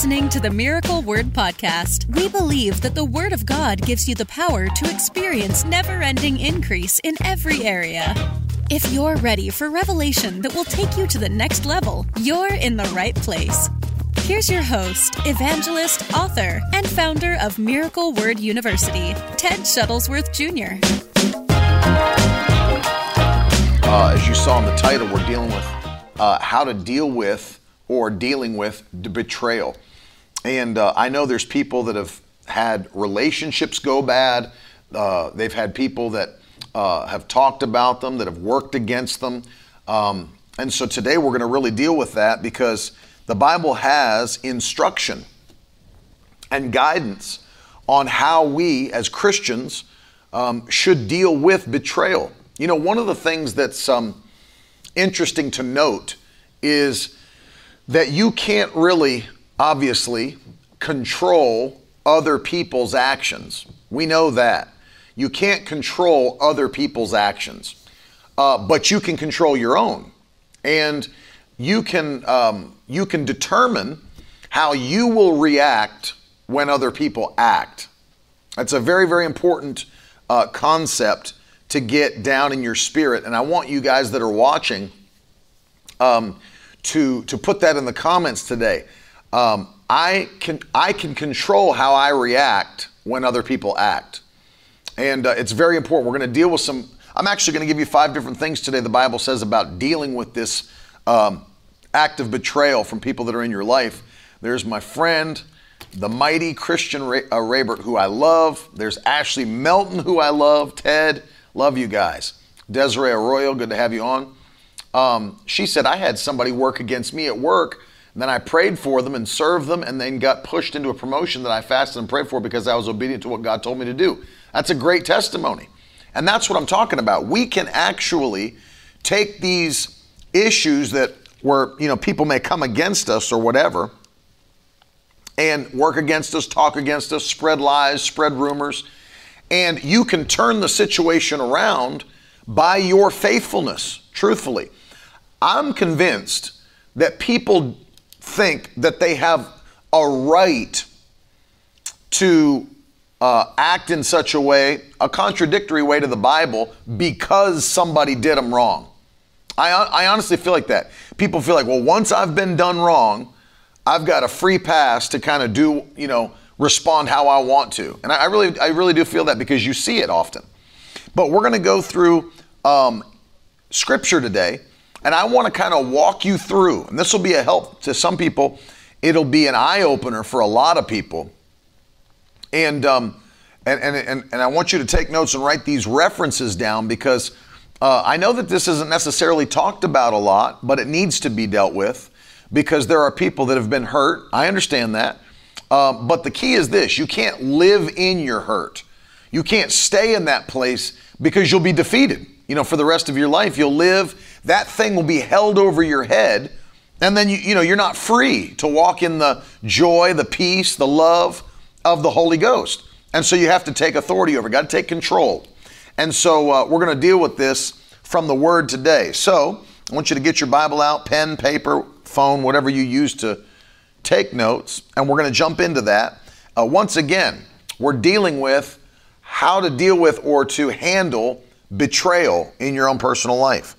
listening to the Miracle Word Podcast. We believe that the Word of God gives you the power to experience never ending increase in every area. If you're ready for revelation that will take you to the next level, you're in the right place. Here's your host, evangelist, author, and founder of Miracle Word University, Ted Shuttlesworth Jr. Uh, as you saw in the title, we're dealing with uh, how to deal with or dealing with betrayal. And uh, I know there's people that have had relationships go bad. Uh, they've had people that uh, have talked about them, that have worked against them. Um, and so today we're going to really deal with that because the Bible has instruction and guidance on how we as Christians um, should deal with betrayal. You know, one of the things that's um, interesting to note is that you can't really, obviously, control other people's actions. We know that. You can't control other people's actions, uh, but you can control your own. And you can, um, you can determine how you will react when other people act. That's a very, very important uh, concept to get down in your spirit. And I want you guys that are watching um, to to put that in the comments today. Um, I can I can control how I react when other people act, and uh, it's very important. We're going to deal with some. I'm actually going to give you five different things today. The Bible says about dealing with this um, act of betrayal from people that are in your life. There's my friend, the mighty Christian uh, Raybert, who I love. There's Ashley Melton, who I love. Ted, love you guys. Desiree Arroyo, good to have you on. Um, she said, I had somebody work against me at work. Then I prayed for them and served them and then got pushed into a promotion that I fasted and prayed for because I was obedient to what God told me to do. That's a great testimony. And that's what I'm talking about. We can actually take these issues that where, you know, people may come against us or whatever and work against us, talk against us, spread lies, spread rumors, and you can turn the situation around by your faithfulness, truthfully. I'm convinced that people think that they have a right to uh, act in such a way, a contradictory way to the Bible, because somebody did them wrong. I, I honestly feel like that. People feel like, well, once I've been done wrong, I've got a free pass to kind of do, you know, respond how I want to. And I, I really, I really do feel that because you see it often. But we're going to go through um, scripture today and I want to kind of walk you through, and this will be a help to some people. It'll be an eye opener for a lot of people. And, um, and, and, and, and I want you to take notes and write these references down because uh, I know that this isn't necessarily talked about a lot, but it needs to be dealt with because there are people that have been hurt. I understand that. Uh, but the key is this you can't live in your hurt. You can't stay in that place because you'll be defeated. You know, for the rest of your life, you'll live that thing will be held over your head and then you, you know you're not free to walk in the joy the peace the love of the holy ghost. And so you have to take authority over got to take control. And so uh, we're going to deal with this from the word today. So i want you to get your bible out pen paper phone whatever you use to take notes and we're going to jump into that. Uh, once again we're dealing with how to deal with or to handle betrayal in your own personal life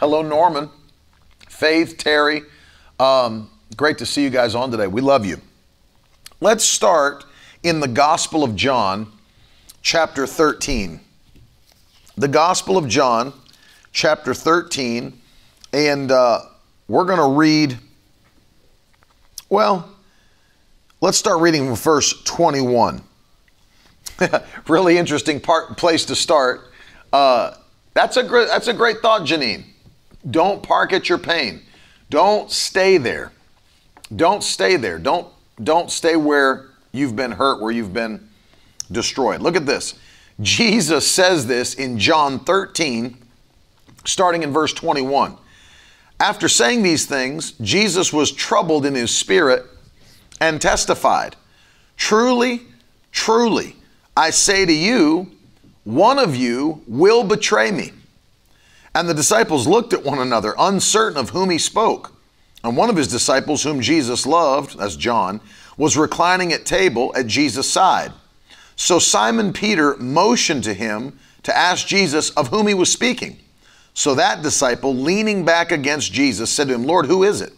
Hello, Norman, Faith, Terry. Um, great to see you guys on today. We love you. Let's start in the Gospel of John, chapter 13. The Gospel of John, chapter 13, and uh, we're going to read, well, let's start reading from verse 21. really interesting part, place to start. Uh, that's a great, that's a great thought, Janine. Don't park at your pain. Don't stay there. Don't stay there. Don't don't stay where you've been hurt, where you've been destroyed. Look at this. Jesus says this in John 13, starting in verse 21. After saying these things, Jesus was troubled in his spirit and testified, Truly, truly, I say to you, one of you will betray me. And the disciples looked at one another, uncertain of whom he spoke. And one of his disciples, whom Jesus loved, that's John, was reclining at table at Jesus' side. So Simon Peter motioned to him to ask Jesus of whom he was speaking. So that disciple, leaning back against Jesus, said to him, Lord, who is it?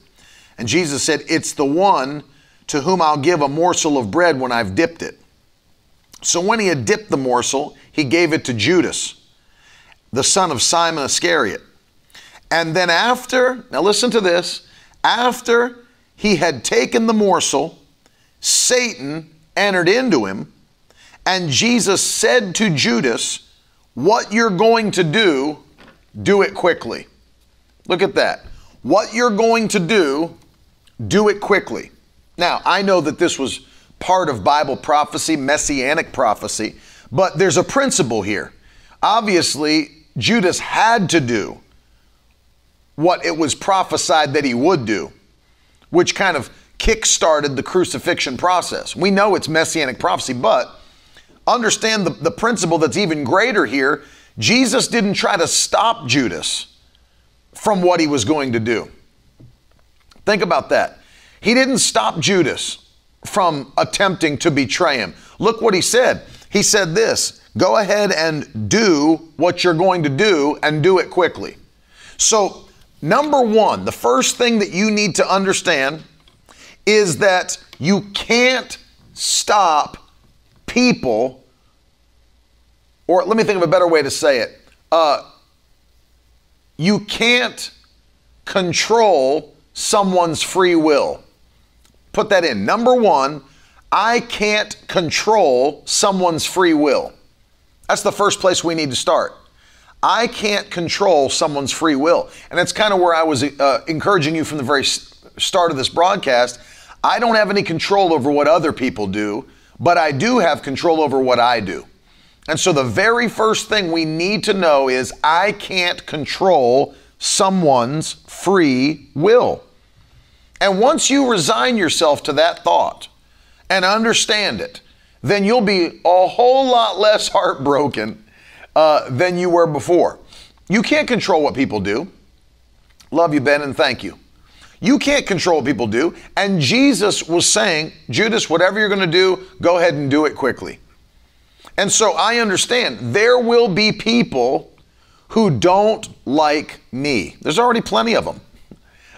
And Jesus said, It's the one to whom I'll give a morsel of bread when I've dipped it. So when he had dipped the morsel, he gave it to Judas, the son of Simon Iscariot. And then after, now listen to this, after he had taken the morsel, Satan entered into him, and Jesus said to Judas, What you're going to do, do it quickly. Look at that. What you're going to do, do it quickly. Now, I know that this was part of Bible prophecy, messianic prophecy, but there's a principle here. Obviously, Judas had to do what it was prophesied that he would do, which kind of kick-started the crucifixion process. We know it's messianic prophecy, but understand the, the principle that's even greater here. Jesus didn't try to stop Judas from what he was going to do. Think about that. He didn't stop Judas from attempting to betray him. Look what he said. He said this go ahead and do what you're going to do and do it quickly. So, number one, the first thing that you need to understand is that you can't stop people, or let me think of a better way to say it. Uh, you can't control someone's free will. Put that in. Number one, I can't control someone's free will. That's the first place we need to start. I can't control someone's free will. And that's kind of where I was uh, encouraging you from the very start of this broadcast. I don't have any control over what other people do, but I do have control over what I do. And so the very first thing we need to know is I can't control someone's free will. And once you resign yourself to that thought and understand it, then you'll be a whole lot less heartbroken uh, than you were before. You can't control what people do. Love you, Ben, and thank you. You can't control what people do. And Jesus was saying, Judas, whatever you're going to do, go ahead and do it quickly. And so I understand there will be people who don't like me. There's already plenty of them.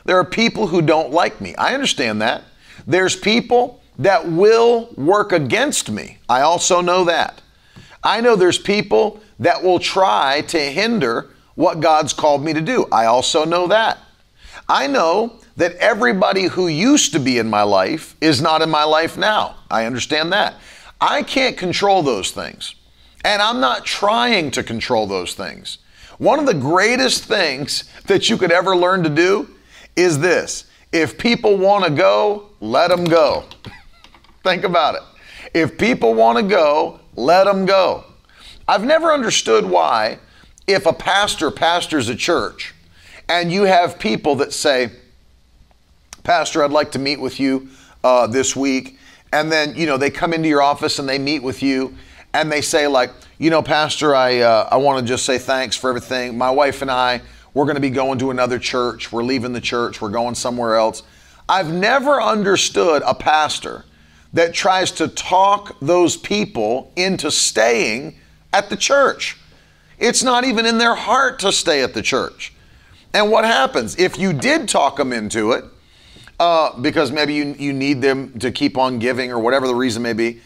There are people who don't like me. I understand that. There's people that will work against me. I also know that. I know there's people that will try to hinder what God's called me to do. I also know that. I know that everybody who used to be in my life is not in my life now. I understand that. I can't control those things. And I'm not trying to control those things. One of the greatest things that you could ever learn to do is this if people want to go, let them go. Think about it. If people want to go, let them go. I've never understood why, if a pastor pastors a church and you have people that say, Pastor, I'd like to meet with you uh, this week, and then you know they come into your office and they meet with you, and they say like, you know, Pastor, I uh, I want to just say thanks for everything. My wife and I we're going to be going to another church. We're leaving the church. We're going somewhere else. I've never understood a pastor that tries to talk those people into staying at the church. It's not even in their heart to stay at the church. And what happens if you did talk them into it, uh, because maybe you, you need them to keep on giving or whatever the reason may be?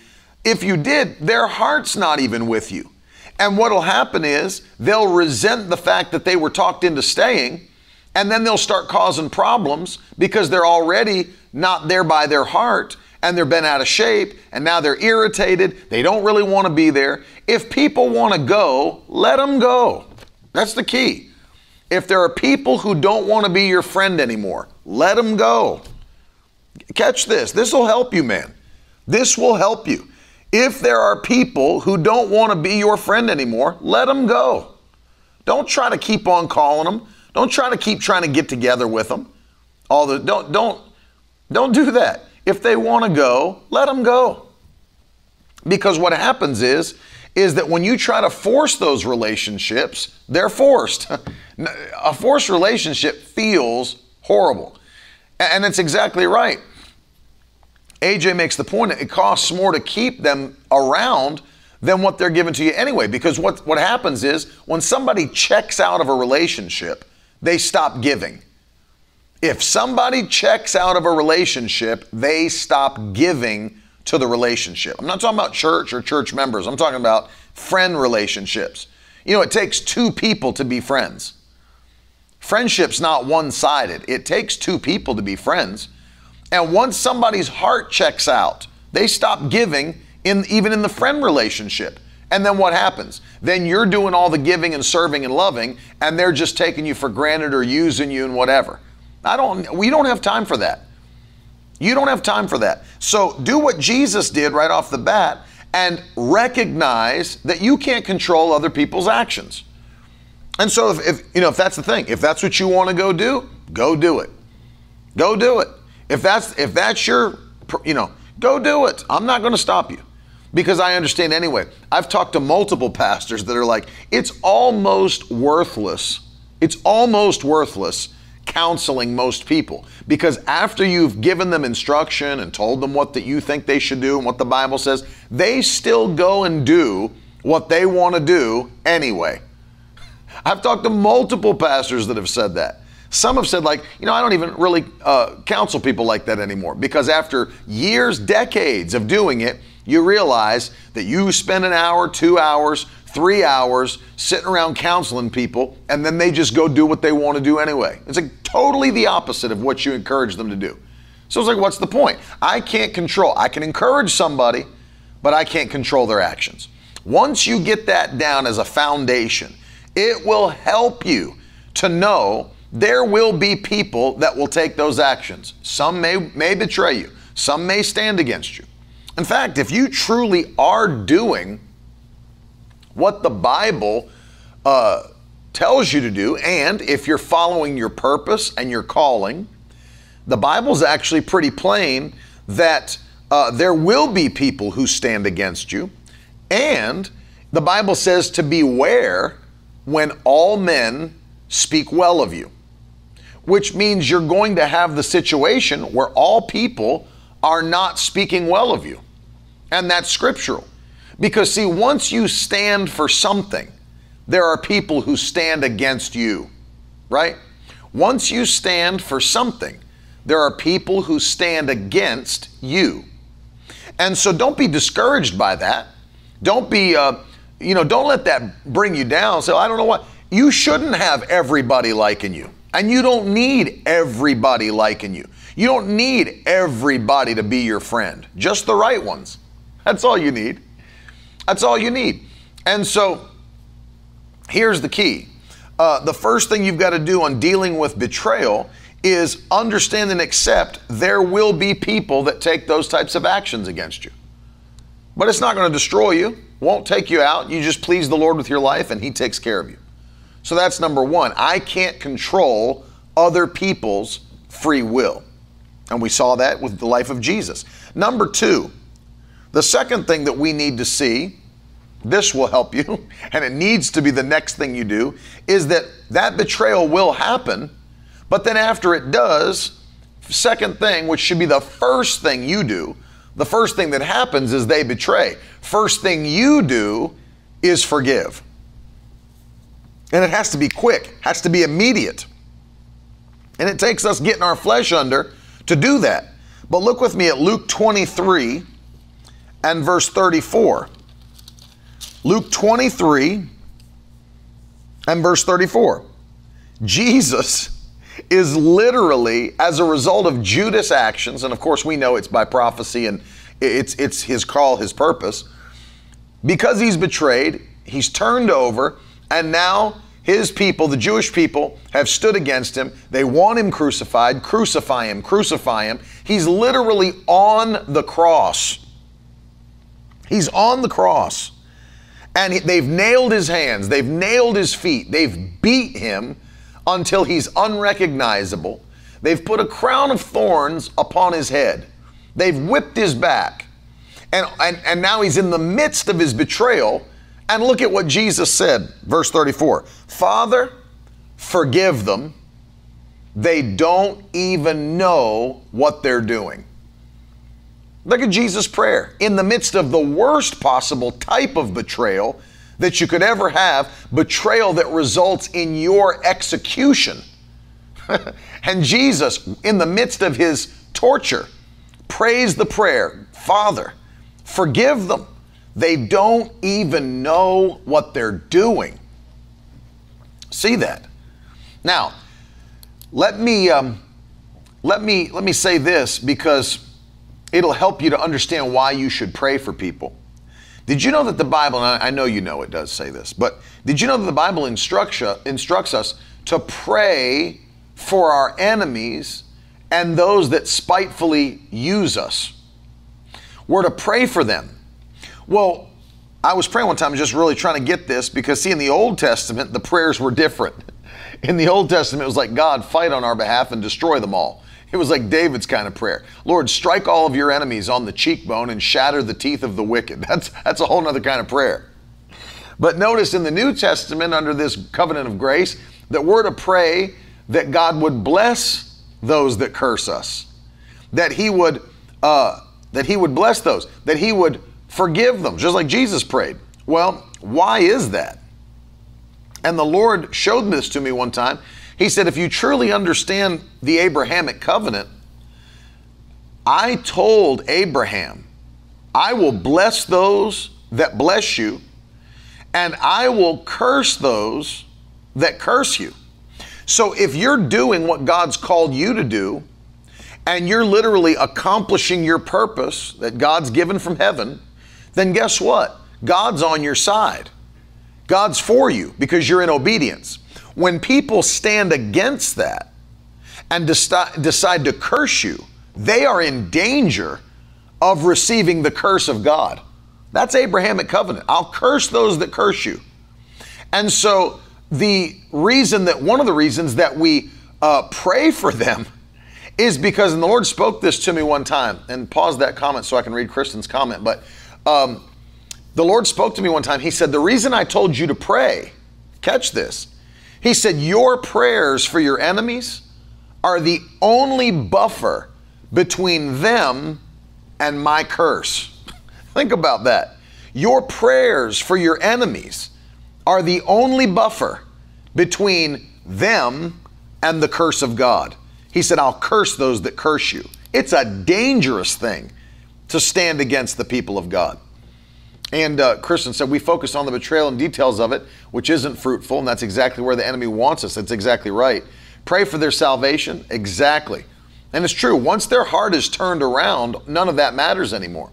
If you did, their heart's not even with you. And what'll happen is they'll resent the fact that they were talked into staying, and then they'll start causing problems because they're already not there by their heart and they're been out of shape and now they're irritated. They don't really want to be there. If people want to go, let them go. That's the key. If there are people who don't want to be your friend anymore, let them go. Catch this. This will help you, man. This will help you. If there are people who don't want to be your friend anymore, let them go. Don't try to keep on calling them. Don't try to keep trying to get together with them. All the don't don't don't do that. If they want to go, let them go. Because what happens is is that when you try to force those relationships, they're forced. a forced relationship feels horrible. And it's exactly right. AJ makes the point it costs more to keep them around than what they're giving to you anyway. Because what, what happens is when somebody checks out of a relationship, they stop giving. If somebody checks out of a relationship, they stop giving to the relationship. I'm not talking about church or church members, I'm talking about friend relationships. You know, it takes two people to be friends. Friendship's not one sided, it takes two people to be friends. And once somebody's heart checks out, they stop giving in even in the friend relationship. And then what happens? Then you're doing all the giving and serving and loving, and they're just taking you for granted or using you and whatever. I don't we don't have time for that. You don't have time for that. So do what Jesus did right off the bat and recognize that you can't control other people's actions. And so if, if you know if that's the thing, if that's what you want to go do, go do it. Go do it. If that's if that's your you know, go do it. I'm not going to stop you because I understand anyway. I've talked to multiple pastors that are like, it's almost worthless. It's almost worthless counseling most people because after you've given them instruction and told them what that you think they should do and what the Bible says, they still go and do what they want to do anyway. I've talked to multiple pastors that have said that. Some have said, like, you know, I don't even really uh, counsel people like that anymore because after years, decades of doing it, you realize that you spend an hour, two hours, three hours sitting around counseling people, and then they just go do what they want to do anyway. It's like totally the opposite of what you encourage them to do. So it's like, what's the point? I can't control. I can encourage somebody, but I can't control their actions. Once you get that down as a foundation, it will help you to know there will be people that will take those actions. Some may, may betray you, some may stand against you. In fact, if you truly are doing what the Bible uh, tells you to do, and if you're following your purpose and your calling, the Bible's actually pretty plain that uh, there will be people who stand against you, and the Bible says to beware when all men speak well of you, which means you're going to have the situation where all people are not speaking well of you. And that's scriptural. Because, see, once you stand for something, there are people who stand against you, right? Once you stand for something, there are people who stand against you. And so don't be discouraged by that. Don't be, uh, you know, don't let that bring you down. So I don't know what. You shouldn't have everybody liking you. And you don't need everybody liking you. You don't need everybody to be your friend, just the right ones. That's all you need. That's all you need. And so here's the key uh, the first thing you've got to do on dealing with betrayal is understand and accept there will be people that take those types of actions against you. But it's not going to destroy you, won't take you out. You just please the Lord with your life and He takes care of you. So that's number one. I can't control other people's free will. And we saw that with the life of Jesus. Number two, the second thing that we need to see, this will help you, and it needs to be the next thing you do, is that that betrayal will happen, but then after it does, second thing, which should be the first thing you do, the first thing that happens is they betray. First thing you do is forgive. And it has to be quick, has to be immediate. And it takes us getting our flesh under to do that. But look with me at Luke 23 and verse 34. Luke 23 and verse 34. Jesus is literally, as a result of Judas' actions, and of course we know it's by prophecy and it's, it's his call, his purpose, because he's betrayed, he's turned over, and now his people, the Jewish people, have stood against him. They want him crucified, crucify him, crucify him. He's literally on the cross. He's on the cross. And they've nailed his hands, they've nailed his feet, they've beat him until he's unrecognizable. They've put a crown of thorns upon his head. They've whipped his back. And, and, and now he's in the midst of his betrayal. And look at what Jesus said, verse 34 Father, forgive them. They don't even know what they're doing. Look at Jesus' prayer. In the midst of the worst possible type of betrayal that you could ever have, betrayal that results in your execution. and Jesus, in the midst of his torture, prays the prayer Father, forgive them. They don't even know what they're doing. See that? Now, let me um, let me let me say this because it'll help you to understand why you should pray for people. Did you know that the Bible, and I know you know it does say this, but did you know that the Bible instructs, instructs us to pray for our enemies and those that spitefully use us? We're to pray for them. Well, I was praying one time, just really trying to get this because, see, in the Old Testament, the prayers were different. In the Old Testament, it was like, God, fight on our behalf and destroy them all. It was like David's kind of prayer. Lord, strike all of your enemies on the cheekbone and shatter the teeth of the wicked. That's, that's a whole other kind of prayer. But notice in the New Testament, under this covenant of grace, that we're to pray that God would bless those that curse us, that He would, uh, that He would bless those, that He would forgive them, just like Jesus prayed. Well, why is that? And the Lord showed this to me one time. He said, if you truly understand the Abrahamic covenant, I told Abraham, I will bless those that bless you, and I will curse those that curse you. So if you're doing what God's called you to do, and you're literally accomplishing your purpose that God's given from heaven, then guess what? God's on your side. God's for you because you're in obedience. When people stand against that and deci- decide to curse you, they are in danger of receiving the curse of God. That's Abrahamic covenant. I'll curse those that curse you. And so, the reason that one of the reasons that we uh, pray for them is because, and the Lord spoke this to me one time, and pause that comment so I can read Kristen's comment, but um, the Lord spoke to me one time. He said, The reason I told you to pray, catch this. He said, Your prayers for your enemies are the only buffer between them and my curse. Think about that. Your prayers for your enemies are the only buffer between them and the curse of God. He said, I'll curse those that curse you. It's a dangerous thing to stand against the people of God. And uh, Kristen said, We focus on the betrayal and details of it, which isn't fruitful, and that's exactly where the enemy wants us. That's exactly right. Pray for their salvation. Exactly. And it's true. Once their heart is turned around, none of that matters anymore.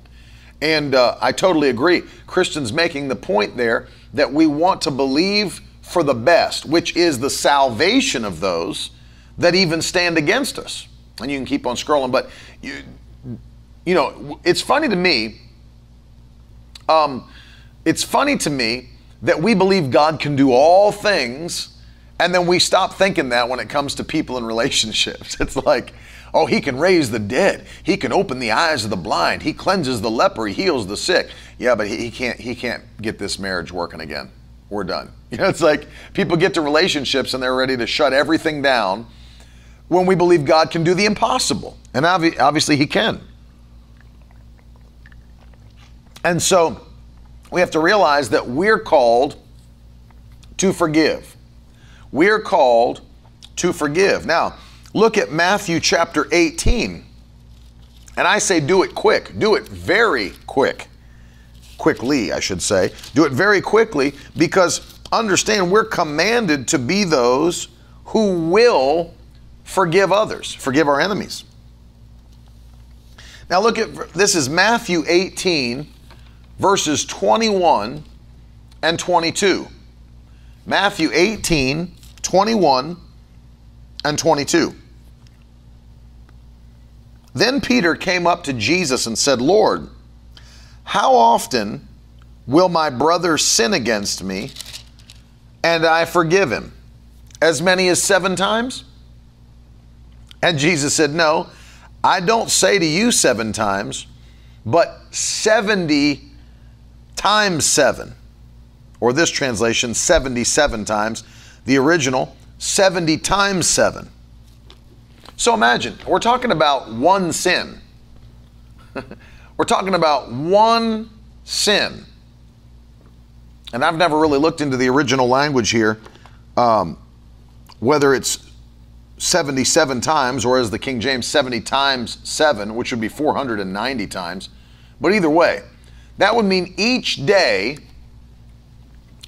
And uh, I totally agree. Kristen's making the point there that we want to believe for the best, which is the salvation of those that even stand against us. And you can keep on scrolling, but you, you know, it's funny to me um, it's funny to me that we believe God can do all things, and then we stop thinking that when it comes to people and relationships. It's like, oh, he can raise the dead. He can open the eyes of the blind. He cleanses the leper. He heals the sick. Yeah, but he, he can't. He can't get this marriage working again. We're done. You know, it's like people get to relationships and they're ready to shut everything down when we believe God can do the impossible, and obviously He can. And so we have to realize that we're called to forgive. We're called to forgive. Now, look at Matthew chapter 18. And I say, do it quick. Do it very quick. Quickly, I should say. Do it very quickly because understand we're commanded to be those who will forgive others, forgive our enemies. Now, look at this is Matthew 18, verses 21 and 22. Matthew 18, 21 and 22. Then Peter came up to Jesus and said, Lord, how often will my brother sin against me and I forgive him? As many as seven times? And Jesus said, No, I don't say to you seven times, but 70 times seven. or this translation, 77 times. The original, 70 times 7. So imagine, we're talking about one sin. we're talking about one sin. And I've never really looked into the original language here, um, whether it's 77 times or as the King James, 70 times 7, which would be 490 times. But either way, that would mean each day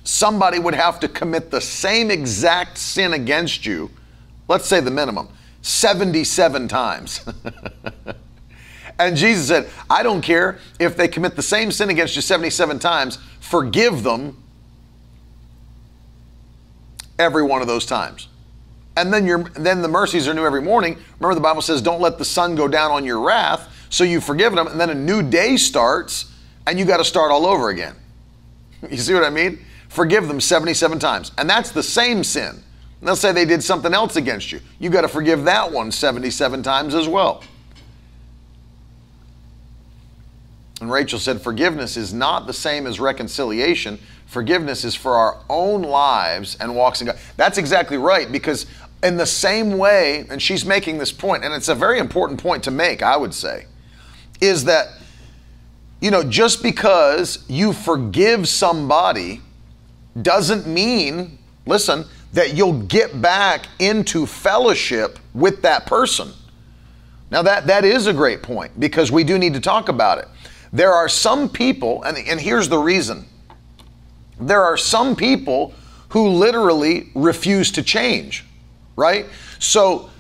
somebody would have to commit the same exact sin against you, let's say the minimum, 77 times. and Jesus said, I don't care if they commit the same sin against you 77 times, forgive them every one of those times. And then your then the mercies are new every morning. Remember the Bible says don't let the sun go down on your wrath, so you've forgiven them and then a new day starts and you got to start all over again. You see what I mean? Forgive them 77 times. And that's the same sin. They'll say they did something else against you. You got to forgive that one 77 times as well. And Rachel said, Forgiveness is not the same as reconciliation. Forgiveness is for our own lives and walks in God. That's exactly right, because in the same way, and she's making this point, and it's a very important point to make, I would say, is that you know, just because you forgive somebody doesn't mean, listen, that you'll get back into fellowship with that person. Now, that, that is a great point because we do need to talk about it. There are some people, and, and here's the reason there are some people who literally refuse to change, right? So,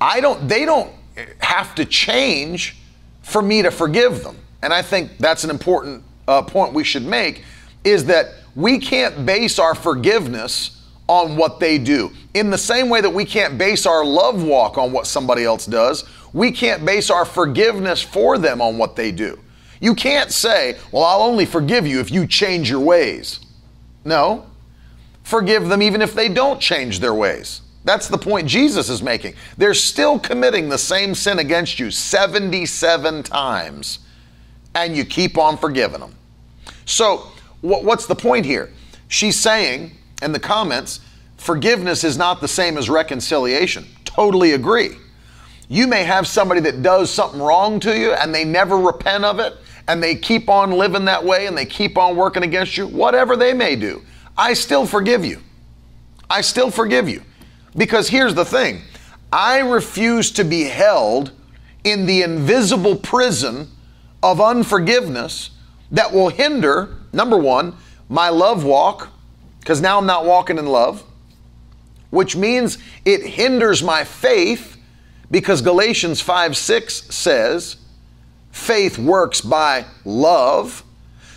I don't, they don't have to change for me to forgive them and I think that's an important uh, point we should make, is that we can't base our forgiveness on what they do. In the same way that we can't base our love walk on what somebody else does, we can't base our forgiveness for them on what they do. You can't say, Well, I'll only forgive you if you change your ways. No. Forgive them even if they don't change their ways. That's the point Jesus is making. They're still committing the same sin against you 77 times and you keep on forgiving them. So, what's the point here? She's saying in the comments, forgiveness is not the same as reconciliation. Totally agree. You may have somebody that does something wrong to you and they never repent of it and they keep on living that way and they keep on working against you, whatever they may do. I still forgive you. I still forgive you. Because here's the thing I refuse to be held in the invisible prison of unforgiveness that will hinder, number one, my love walk, because now I'm not walking in love, which means it hinders my faith, because Galatians 5 6 says, faith works by love.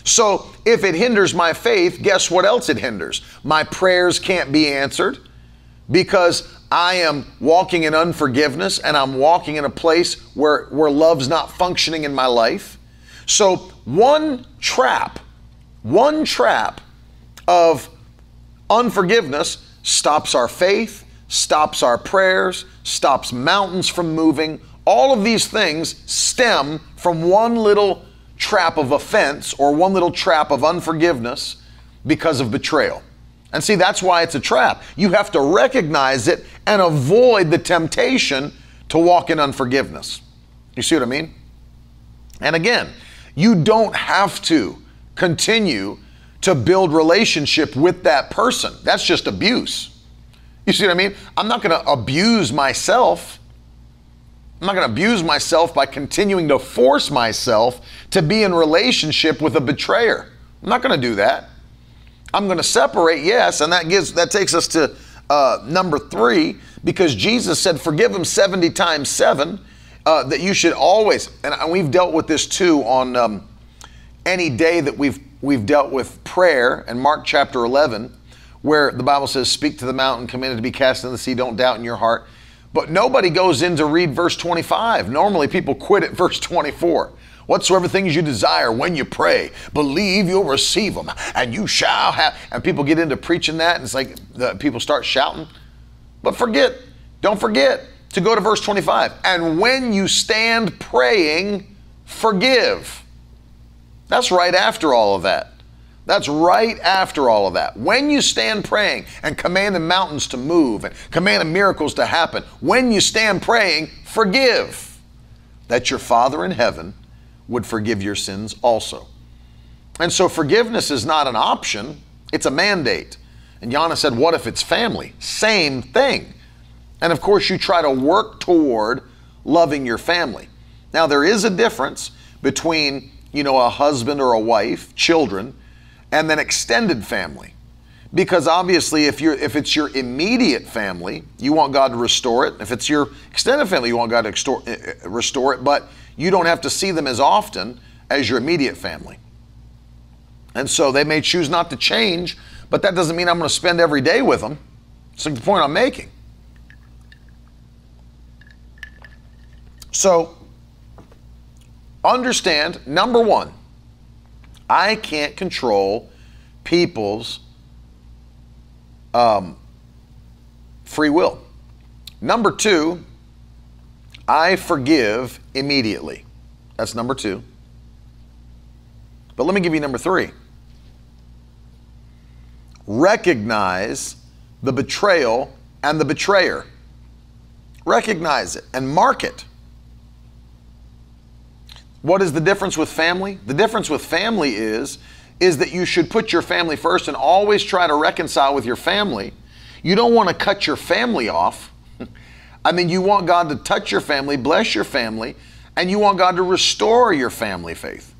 So if it hinders my faith, guess what else it hinders? My prayers can't be answered because I am walking in unforgiveness and I'm walking in a place where, where love's not functioning in my life. So, one trap, one trap of unforgiveness stops our faith, stops our prayers, stops mountains from moving. All of these things stem from one little trap of offense or one little trap of unforgiveness because of betrayal. And see, that's why it's a trap. You have to recognize it and avoid the temptation to walk in unforgiveness. You see what I mean? And again, you don't have to continue to build relationship with that person. That's just abuse. You see what I mean? I'm not going to abuse myself. I'm not going to abuse myself by continuing to force myself to be in relationship with a betrayer. I'm not going to do that. I'm going to separate, yes, and that gives that takes us to uh, number three because Jesus said, "Forgive them 70 times seven uh, that you should always, and we've dealt with this too on um, any day that we've we've dealt with prayer and Mark chapter 11, where the Bible says, "Speak to the mountain, command it to be cast in the sea. Don't doubt in your heart." But nobody goes in to read verse 25. Normally, people quit at verse 24. Whatsoever things you desire when you pray, believe you'll receive them, and you shall have. And people get into preaching that, and it's like the people start shouting. But forget, don't forget, to go to verse 25. And when you stand praying, forgive. That's right after all of that. That's right after all of that. When you stand praying and command the mountains to move and command the miracles to happen, when you stand praying, forgive, that your Father in heaven would forgive your sins also. And so forgiveness is not an option, it's a mandate. And Yana said, What if it's family? Same thing. And of course, you try to work toward loving your family. Now, there is a difference between, you know, a husband or a wife, children, and then extended family. Because obviously, if you're if it's your immediate family, you want God to restore it. If it's your extended family, you want God to extort, uh, uh, restore it. But you don't have to see them as often as your immediate family. And so they may choose not to change, but that doesn't mean I'm going to spend every day with them. That's the point I'm making. So understand number one, I can't control people's um, free will. Number two, I forgive immediately. That's number two. But let me give you number three recognize the betrayal and the betrayer. Recognize it and mark it. What is the difference with family? The difference with family is is that you should put your family first and always try to reconcile with your family. You don't want to cut your family off. I mean, you want God to touch your family, bless your family, and you want God to restore your family faith.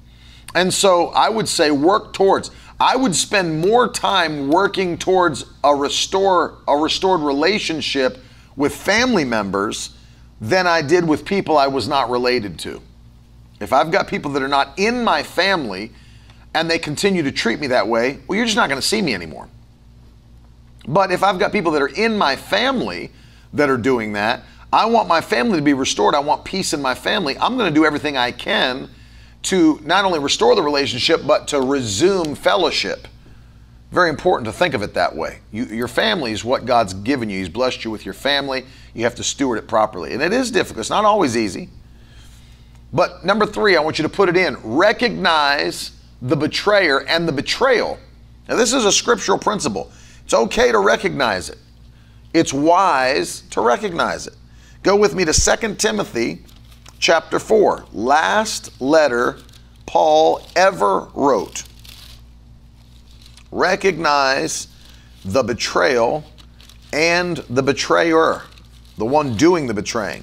And so I would say work towards. I would spend more time working towards a restore a restored relationship with family members than I did with people I was not related to. If I've got people that are not in my family and they continue to treat me that way, well, you're just not going to see me anymore. But if I've got people that are in my family that are doing that, I want my family to be restored. I want peace in my family. I'm going to do everything I can to not only restore the relationship, but to resume fellowship. Very important to think of it that way. You, your family is what God's given you. He's blessed you with your family. You have to steward it properly. And it is difficult, it's not always easy. But number three, I want you to put it in recognize the betrayer and the betrayal. Now, this is a scriptural principle. It's okay to recognize it, it's wise to recognize it. Go with me to 2 Timothy chapter 4, last letter Paul ever wrote. Recognize the betrayal and the betrayer, the one doing the betraying.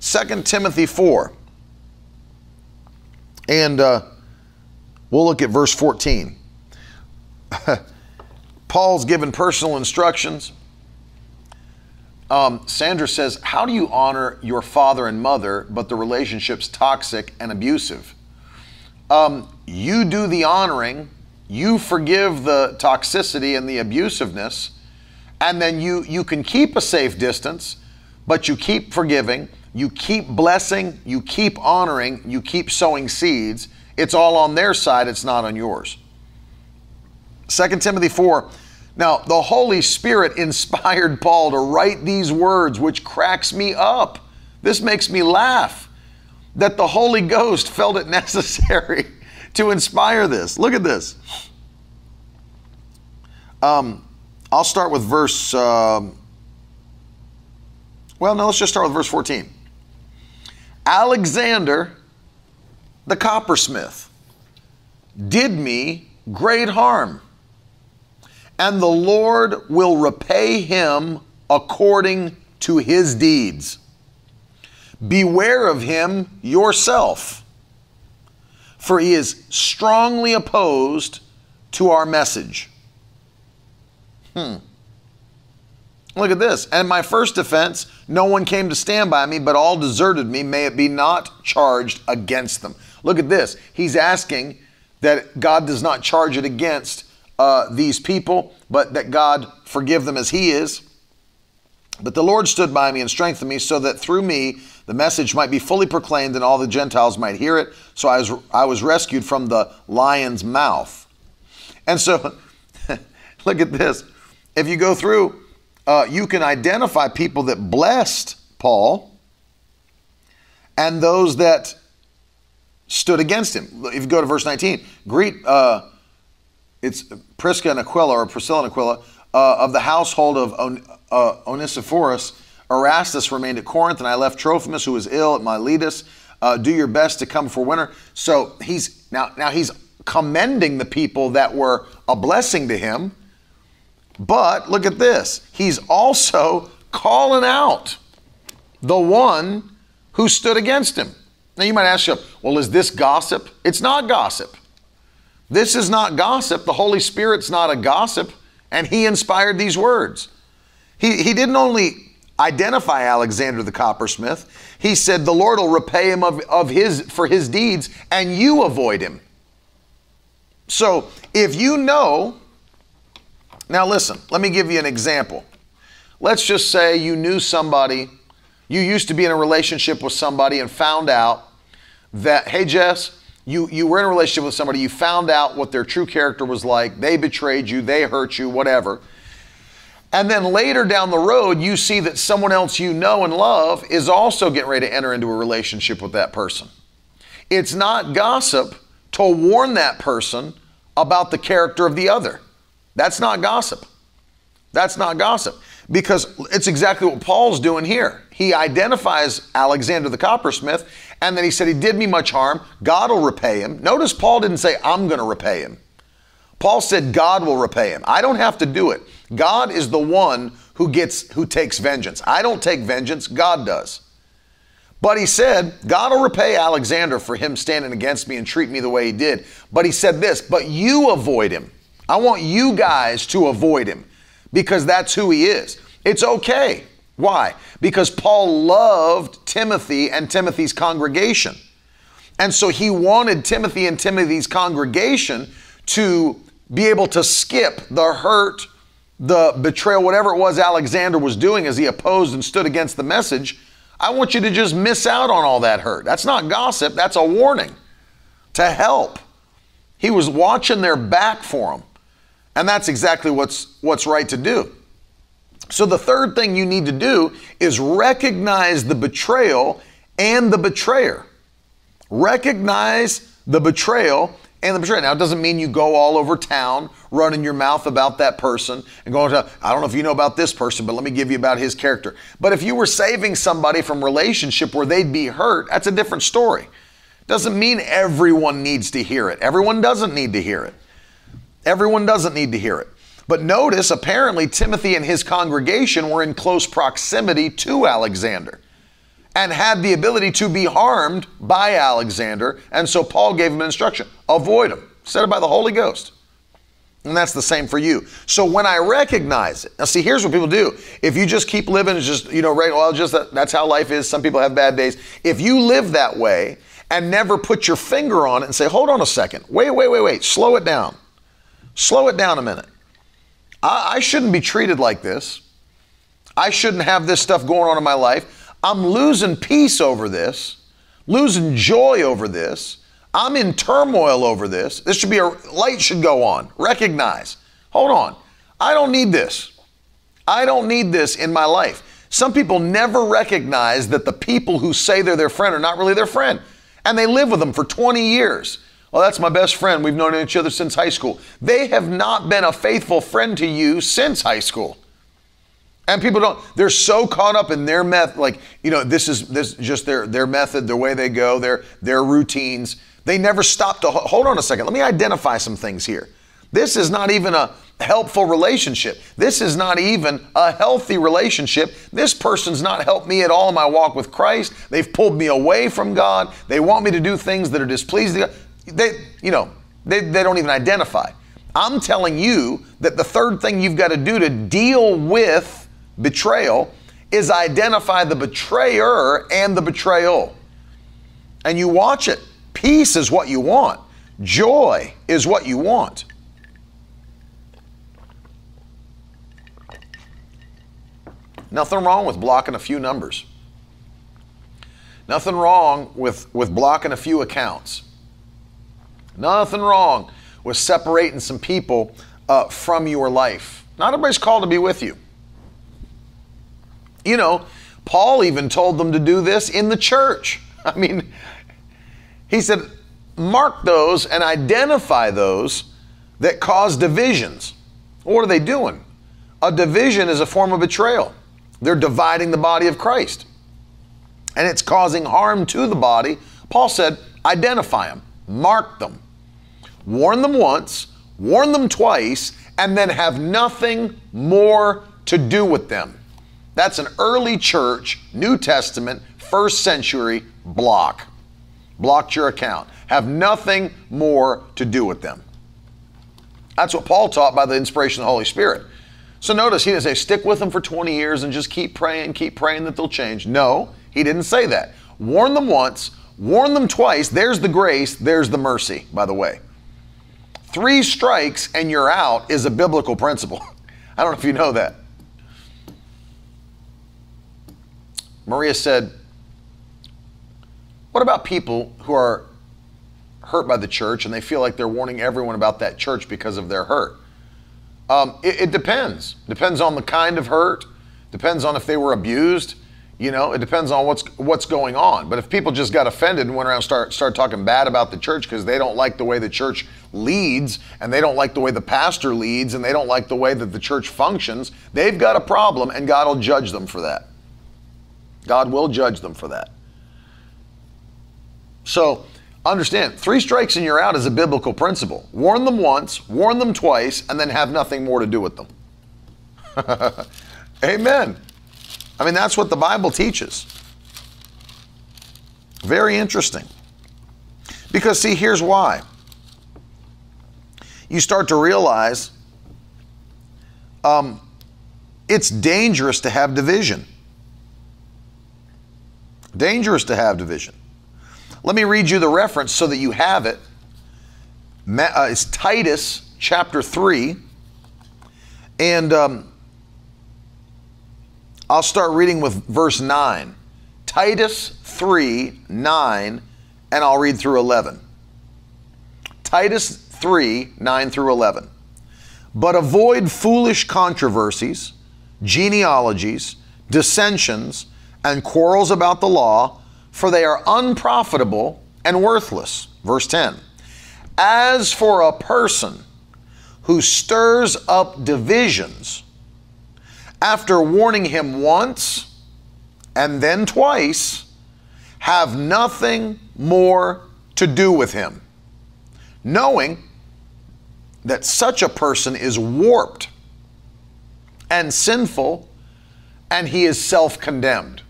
2 Timothy 4. And uh, we'll look at verse 14. Paul's given personal instructions. Um, Sandra says, How do you honor your father and mother, but the relationship's toxic and abusive? Um, you do the honoring, you forgive the toxicity and the abusiveness, and then you, you can keep a safe distance, but you keep forgiving you keep blessing, you keep honoring, you keep sowing seeds. It's all on their side, it's not on yours. 2 Timothy 4. Now, the Holy Spirit inspired Paul to write these words, which cracks me up. This makes me laugh that the Holy Ghost felt it necessary to inspire this. Look at this. Um, I'll start with verse. Um, well, no, let's just start with verse 14. Alexander the coppersmith did me great harm, and the Lord will repay him according to his deeds. Beware of him yourself, for he is strongly opposed to our message. Hmm. Look at this. And my first defense, no one came to stand by me, but all deserted me. May it be not charged against them. Look at this. He's asking that God does not charge it against uh, these people, but that God forgive them as He is. But the Lord stood by me and strengthened me so that through me the message might be fully proclaimed and all the Gentiles might hear it. So I was, I was rescued from the lion's mouth. And so, look at this. If you go through, uh, you can identify people that blessed Paul and those that stood against him. If you go to verse 19, greet, uh, it's Prisca and Aquila, or Priscilla and Aquila, uh, of the household of On- uh, Onesiphorus. Erastus remained at Corinth, and I left Trophimus, who was ill at Miletus. Uh, do your best to come for winter. So he's now now he's commending the people that were a blessing to him. But look at this. He's also calling out the one who stood against him. Now you might ask yourself, well, is this gossip? It's not gossip. This is not gossip. The Holy Spirit's not a gossip, and he inspired these words. He, he didn't only identify Alexander the coppersmith, he said, The Lord will repay him of, of his for his deeds, and you avoid him. So if you know, now listen, let me give you an example. Let's just say you knew somebody, you used to be in a relationship with somebody and found out that, hey, Jess, you, you were in a relationship with somebody, you found out what their true character was like, they betrayed you, they hurt you, whatever. And then later down the road, you see that someone else you know and love is also getting ready to enter into a relationship with that person. It's not gossip to warn that person about the character of the other. That's not gossip. That's not gossip because it's exactly what Paul's doing here. He identifies Alexander the coppersmith and then he said, He did me much harm. God will repay him. Notice Paul didn't say, I'm going to repay him. Paul said, God will repay him. I don't have to do it. God is the one who gets who takes vengeance. I don't take vengeance, God does. But he said, God will repay Alexander for him standing against me and treat me the way he did. But he said this, but you avoid him. I want you guys to avoid him because that's who he is. It's okay. Why? Because Paul loved Timothy and Timothy's congregation. And so he wanted Timothy and Timothy's congregation to be able to skip the hurt, the betrayal, whatever it was Alexander was doing as he opposed and stood against the message. I want you to just miss out on all that hurt. That's not gossip, that's a warning to help. He was watching their back for them. And that's exactly what's, what's right to do. So, the third thing you need to do is recognize the betrayal and the betrayer. Recognize the betrayal and the betrayer. Now, it doesn't mean you go all over town running your mouth about that person and going to, I don't know if you know about this person, but let me give you about his character. But if you were saving somebody from relationship where they'd be hurt, that's a different story. Doesn't mean everyone needs to hear it. Everyone doesn't need to hear it. Everyone doesn't need to hear it. But notice, apparently, Timothy and his congregation were in close proximity to Alexander and had the ability to be harmed by Alexander. And so Paul gave him instruction avoid him, said it by the Holy Ghost. And that's the same for you. So when I recognize it, now see, here's what people do. If you just keep living, just, you know, right, well, just that, that's how life is. Some people have bad days. If you live that way and never put your finger on it and say, hold on a second, wait, wait, wait, wait, slow it down. Slow it down a minute. I, I shouldn't be treated like this. I shouldn't have this stuff going on in my life. I'm losing peace over this, losing joy over this. I'm in turmoil over this. This should be a light should go on. Recognize. Hold on. I don't need this. I don't need this in my life. Some people never recognize that the people who say they're their friend are not really their friend. And they live with them for 20 years. Well, that's my best friend. We've known each other since high school. They have not been a faithful friend to you since high school. And people don't, they're so caught up in their method, like, you know, this is this just their their method, the way they go, their their routines. They never stop to hold on a second. Let me identify some things here. This is not even a helpful relationship. This is not even a healthy relationship. This person's not helped me at all in my walk with Christ. They've pulled me away from God. They want me to do things that are displeasing to God. They, you know, they, they don't even identify. I'm telling you that the third thing you've got to do to deal with betrayal is identify the betrayer and the betrayal. And you watch it. Peace is what you want, joy is what you want. Nothing wrong with blocking a few numbers. Nothing wrong with, with blocking a few accounts. Nothing wrong with separating some people uh, from your life. Not everybody's called to be with you. You know, Paul even told them to do this in the church. I mean, he said, mark those and identify those that cause divisions. What are they doing? A division is a form of betrayal. They're dividing the body of Christ. And it's causing harm to the body. Paul said, identify them, mark them, warn them once, warn them twice, and then have nothing more to do with them. That's an early church, New Testament, first century block. Blocked your account. Have nothing more to do with them. That's what Paul taught by the inspiration of the Holy Spirit. So notice he didn't say stick with them for 20 years and just keep praying, keep praying that they'll change. No, he didn't say that. Warn them once, warn them twice. There's the grace, there's the mercy, by the way. Three strikes and you're out is a biblical principle. I don't know if you know that. Maria said, What about people who are hurt by the church and they feel like they're warning everyone about that church because of their hurt? Um, it, it depends. Depends on the kind of hurt. Depends on if they were abused. You know, it depends on what's what's going on. But if people just got offended and went around start start talking bad about the church because they don't like the way the church leads and they don't like the way the pastor leads and they don't like the way that the church functions, they've got a problem and God will judge them for that. God will judge them for that. So understand, three strikes and you're out is a biblical principle. Warn them once, warn them twice, and then have nothing more to do with them. Amen. I mean, that's what the Bible teaches. Very interesting. Because, see, here's why. You start to realize um, it's dangerous to have division. Dangerous to have division. Let me read you the reference so that you have it. Uh, it's Titus chapter 3. And um, I'll start reading with verse 9. Titus 3 9, and I'll read through 11. Titus 3 9 through 11. But avoid foolish controversies, genealogies, dissensions, and quarrels about the law, for they are unprofitable and worthless. Verse 10 As for a person who stirs up divisions, after warning him once and then twice, have nothing more to do with him, knowing that such a person is warped and sinful and he is self condemned.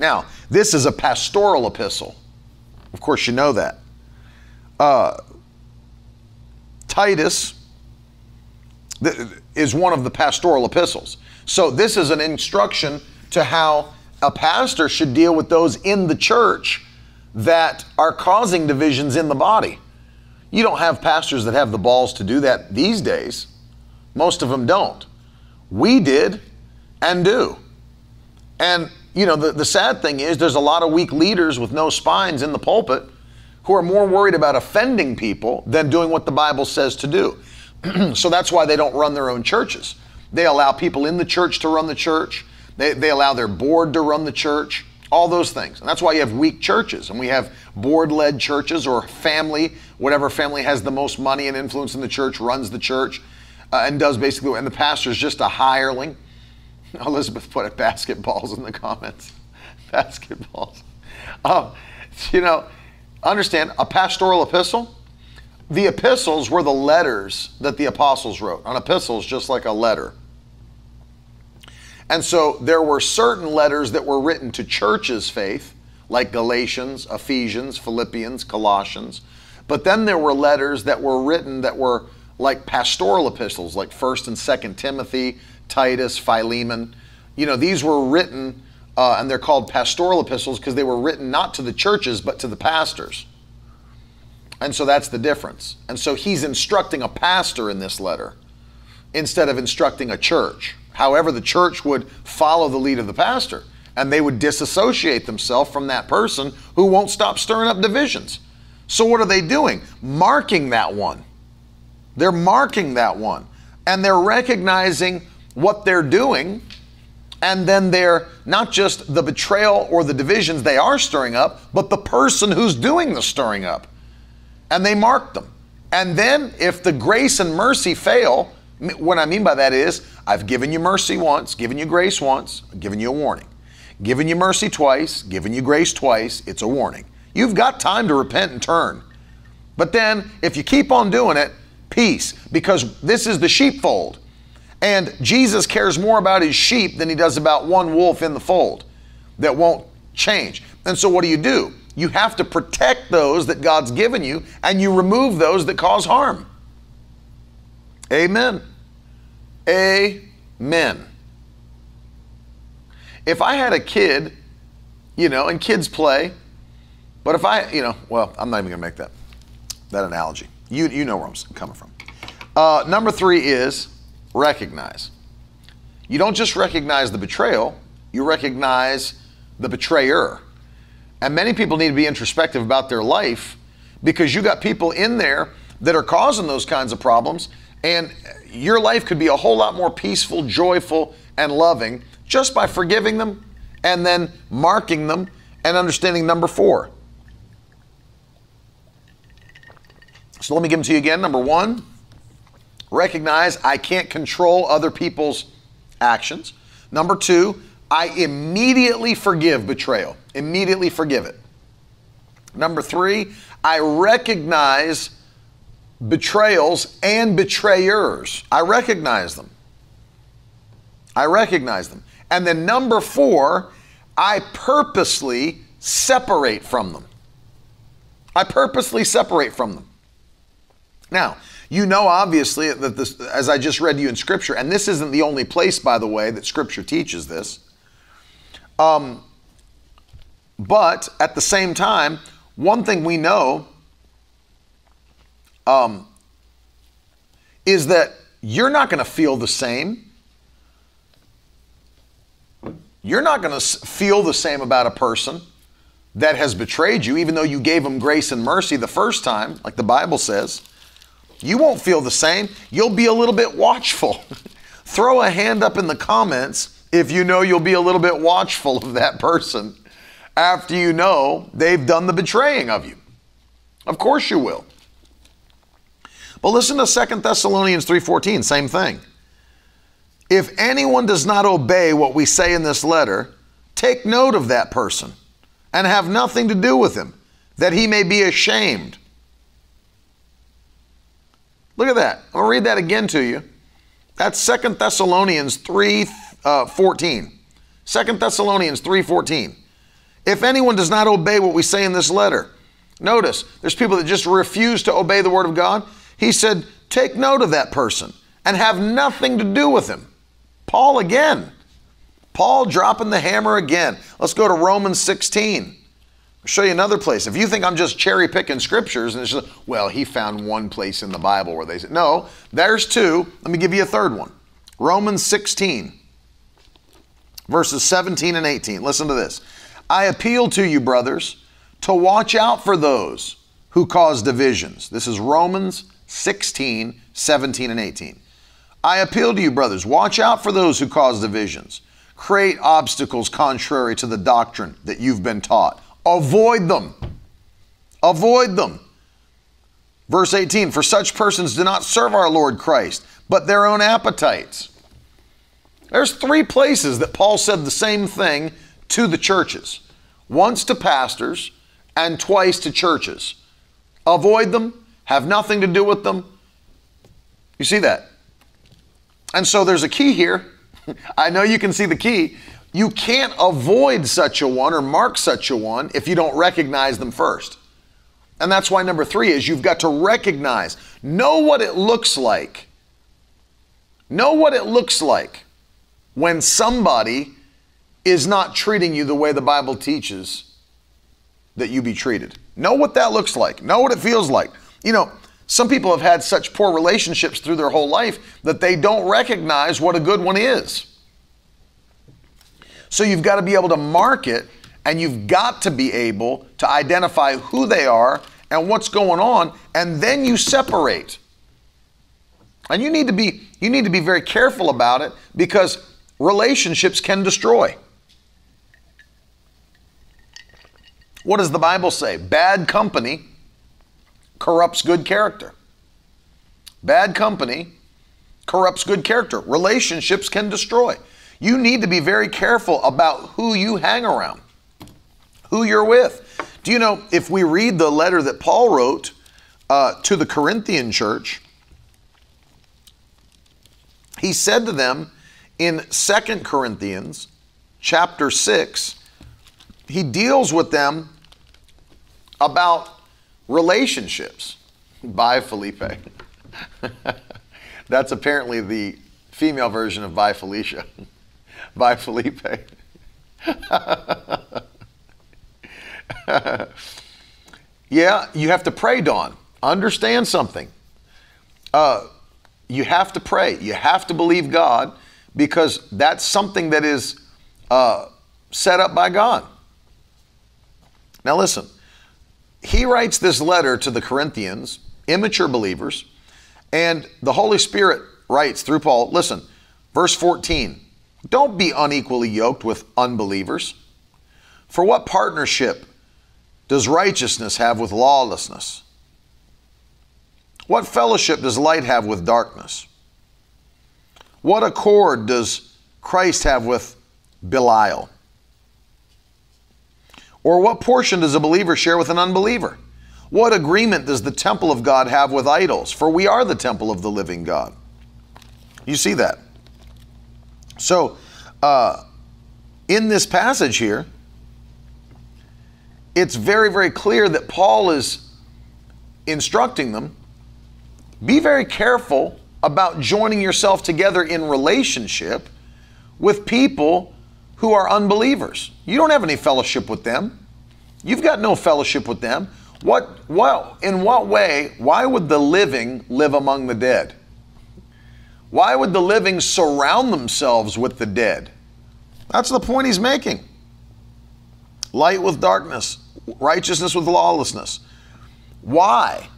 Now, this is a pastoral epistle. Of course, you know that. Uh, Titus is one of the pastoral epistles. So, this is an instruction to how a pastor should deal with those in the church that are causing divisions in the body. You don't have pastors that have the balls to do that these days. Most of them don't. We did and do. And you know, the, the sad thing is there's a lot of weak leaders with no spines in the pulpit who are more worried about offending people than doing what the Bible says to do. so that's why they don't run their own churches. They allow people in the church to run the church, they, they allow their board to run the church, all those things. And that's why you have weak churches and we have board led churches or family, whatever family has the most money and influence in the church runs the church uh, and does basically, and the pastor is just a hireling Elizabeth put it basketballs in the comments. basketballs. Um, you know, understand a pastoral epistle. The epistles were the letters that the apostles wrote. An epistle is just like a letter. And so there were certain letters that were written to churches' faith, like Galatians, Ephesians, Philippians, Colossians. But then there were letters that were written that were like pastoral epistles, like 1st and 2nd Timothy, Titus, Philemon. You know, these were written, uh, and they're called pastoral epistles because they were written not to the churches, but to the pastors. And so that's the difference. And so he's instructing a pastor in this letter instead of instructing a church. However, the church would follow the lead of the pastor and they would disassociate themselves from that person who won't stop stirring up divisions. So, what are they doing? Marking that one. They're marking that one. And they're recognizing what they're doing, and then they're not just the betrayal or the divisions they are stirring up, but the person who's doing the stirring up. And they mark them And then if the grace and mercy fail, what I mean by that is I've given you mercy once, given you grace once, given you a warning. Given you mercy twice, given you grace twice, it's a warning. You've got time to repent and turn. But then if you keep on doing it, peace, because this is the sheepfold. And Jesus cares more about his sheep than he does about one wolf in the fold that won't change. And so what do you do? You have to protect those that God's given you and you remove those that cause harm. Amen. Amen. If I had a kid, you know, and kids play, but if I, you know, well, I'm not even going to make that that analogy. You you know where I'm coming from. Uh, number three is recognize. You don't just recognize the betrayal; you recognize the betrayer. And many people need to be introspective about their life because you got people in there that are causing those kinds of problems and your life could be a whole lot more peaceful, joyful, and loving just by forgiving them and then marking them and understanding number four. So let me give them to you again. Number one, recognize I can't control other people's actions. Number two, I immediately forgive betrayal, immediately forgive it. Number three, I recognize betrayals and betrayers. I recognize them. I recognize them. And then number four, I purposely separate from them. I purposely separate from them. Now, you know obviously that this, as I just read to you in Scripture, and this isn't the only place, by the way, that Scripture teaches this. Um, but at the same time, one thing we know um, is that you're not going to feel the same. You're not going to feel the same about a person that has betrayed you, even though you gave them grace and mercy the first time, like the Bible says. You won't feel the same. You'll be a little bit watchful. Throw a hand up in the comments if you know you'll be a little bit watchful of that person after you know they've done the betraying of you. Of course you will. But listen to 2 Thessalonians 3:14, same thing. If anyone does not obey what we say in this letter, take note of that person and have nothing to do with him, that he may be ashamed. Look at that. I'll read that again to you. That's 2 Thessalonians 3 uh, 14. 2 Thessalonians 3:14. If anyone does not obey what we say in this letter, notice there's people that just refuse to obey the word of God. He said, Take note of that person and have nothing to do with him. Paul again. Paul dropping the hammer again. Let's go to Romans 16. I'll show you another place. If you think I'm just cherry picking scriptures and it's just, well, he found one place in the Bible where they said, no, there's two. Let me give you a third one. Romans 16, verses 17 and 18. Listen to this. I appeal to you, brothers, to watch out for those who cause divisions. This is Romans 16, 17, and 18. I appeal to you, brothers, watch out for those who cause divisions, create obstacles contrary to the doctrine that you've been taught. Avoid them. Avoid them. Verse 18 For such persons do not serve our Lord Christ, but their own appetites. There's three places that Paul said the same thing to the churches once to pastors and twice to churches. Avoid them have nothing to do with them. You see that? And so there's a key here. I know you can see the key. You can't avoid such a one or mark such a one if you don't recognize them first. And that's why number three is you've got to recognize, know what it looks like. Know what it looks like when somebody is not treating you the way the Bible teaches that you be treated. Know what that looks like. Know what it feels like. You know, some people have had such poor relationships through their whole life that they don't recognize what a good one is. So you've got to be able to mark it and you've got to be able to identify who they are and what's going on and then you separate. And you need to be you need to be very careful about it because relationships can destroy. What does the Bible say? Bad company corrupts good character. Bad company corrupts good character. Relationships can destroy. You need to be very careful about who you hang around, who you're with. Do you know if we read the letter that Paul wrote uh, to the Corinthian church, he said to them in Second Corinthians chapter 6, he deals with them about relationships. Bye, Felipe. That's apparently the female version of Bye, Felicia. Bye, Felipe. yeah, you have to pray, Dawn. Understand something. Uh, you have to pray. You have to believe God because that's something that is uh, set up by God. Now, listen, he writes this letter to the Corinthians, immature believers, and the Holy Spirit writes through Paul listen, verse 14, don't be unequally yoked with unbelievers. For what partnership does righteousness have with lawlessness? What fellowship does light have with darkness? What accord does Christ have with Belial? Or what portion does a believer share with an unbeliever? What agreement does the temple of God have with idols? For we are the temple of the living God. You see that? So, uh, in this passage here, it's very, very clear that Paul is instructing them be very careful about joining yourself together in relationship with people who are unbelievers. You don't have any fellowship with them. You've got no fellowship with them. What, well, in what way, why would the living live among the dead? Why would the living surround themselves with the dead? That's the point he's making. Light with darkness, righteousness with lawlessness. Why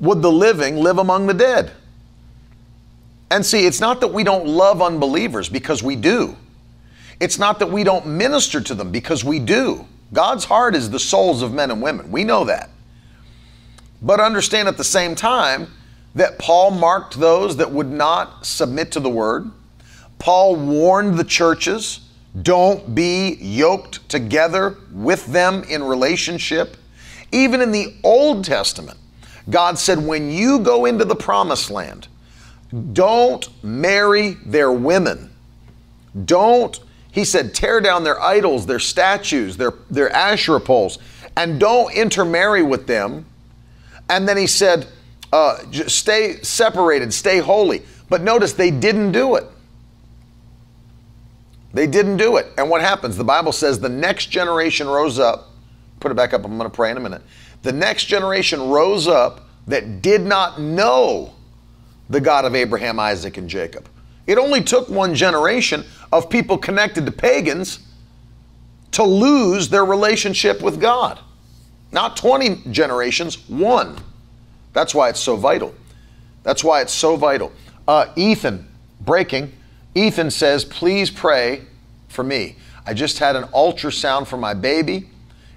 would the living live among the dead? And see, it's not that we don't love unbelievers because we do. It's not that we don't minister to them because we do. God's heart is the souls of men and women. We know that. But understand at the same time that Paul marked those that would not submit to the word. Paul warned the churches don't be yoked together with them in relationship. Even in the Old Testament, God said, when you go into the promised land, don't marry their women. Don't, he said, tear down their idols, their statues, their, their Asherah poles, and don't intermarry with them and then he said, uh, stay separated, stay holy. But notice they didn't do it. They didn't do it. And what happens? The Bible says the next generation rose up. Put it back up. I'm going to pray in a minute. The next generation rose up that did not know the God of Abraham, Isaac, and Jacob. It only took one generation of people connected to pagans to lose their relationship with God. Not 20 generations, one. That's why it's so vital. That's why it's so vital. Uh, Ethan, breaking. Ethan says, please pray for me. I just had an ultrasound for my baby,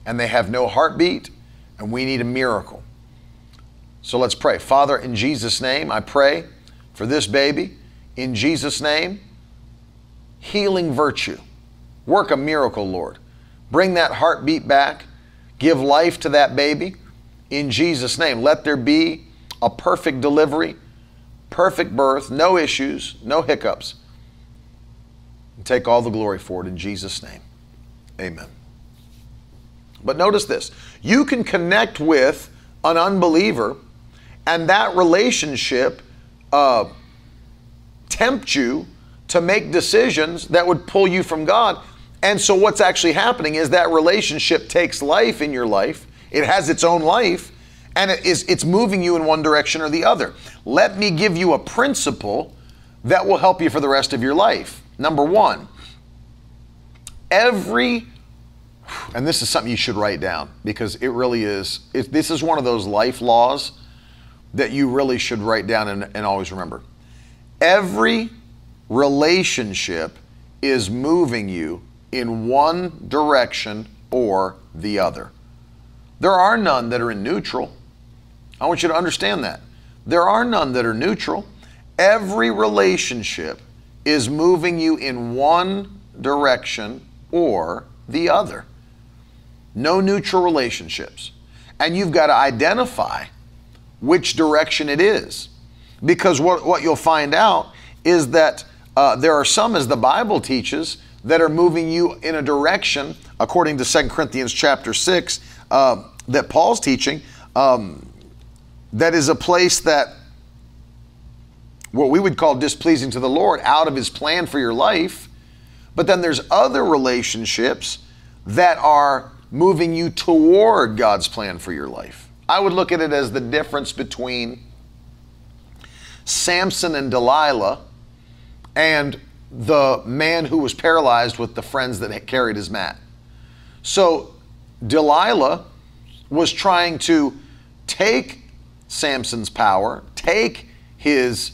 and they have no heartbeat, and we need a miracle. So let's pray. Father, in Jesus' name, I pray for this baby. In Jesus' name, healing virtue. Work a miracle, Lord. Bring that heartbeat back Give life to that baby in Jesus' name. Let there be a perfect delivery, perfect birth, no issues, no hiccups. And take all the glory for it in Jesus' name. Amen. But notice this you can connect with an unbeliever, and that relationship uh, tempt you to make decisions that would pull you from God and so, what's actually happening is that relationship takes life in your life, it has its own life, and it is, it's moving you in one direction or the other. Let me give you a principle that will help you for the rest of your life. Number one, every and this is something you should write down because it really is it, this is one of those life laws that you really should write down and, and always remember every relationship is moving you in one direction or the other. There are none that are in neutral. I want you to understand that. There are none that are neutral. Every relationship is moving you in one direction or the other. No neutral relationships. And you've got to identify which direction it is. Because what, what you'll find out is that uh, there are some, as the Bible teaches, that are moving you in a direction, according to 2 Corinthians chapter 6, uh, that Paul's teaching, um, that is a place that what we would call displeasing to the Lord out of his plan for your life. But then there's other relationships that are moving you toward God's plan for your life. I would look at it as the difference between Samson and Delilah and the man who was paralyzed with the friends that carried his mat. So Delilah was trying to take Samson's power, take his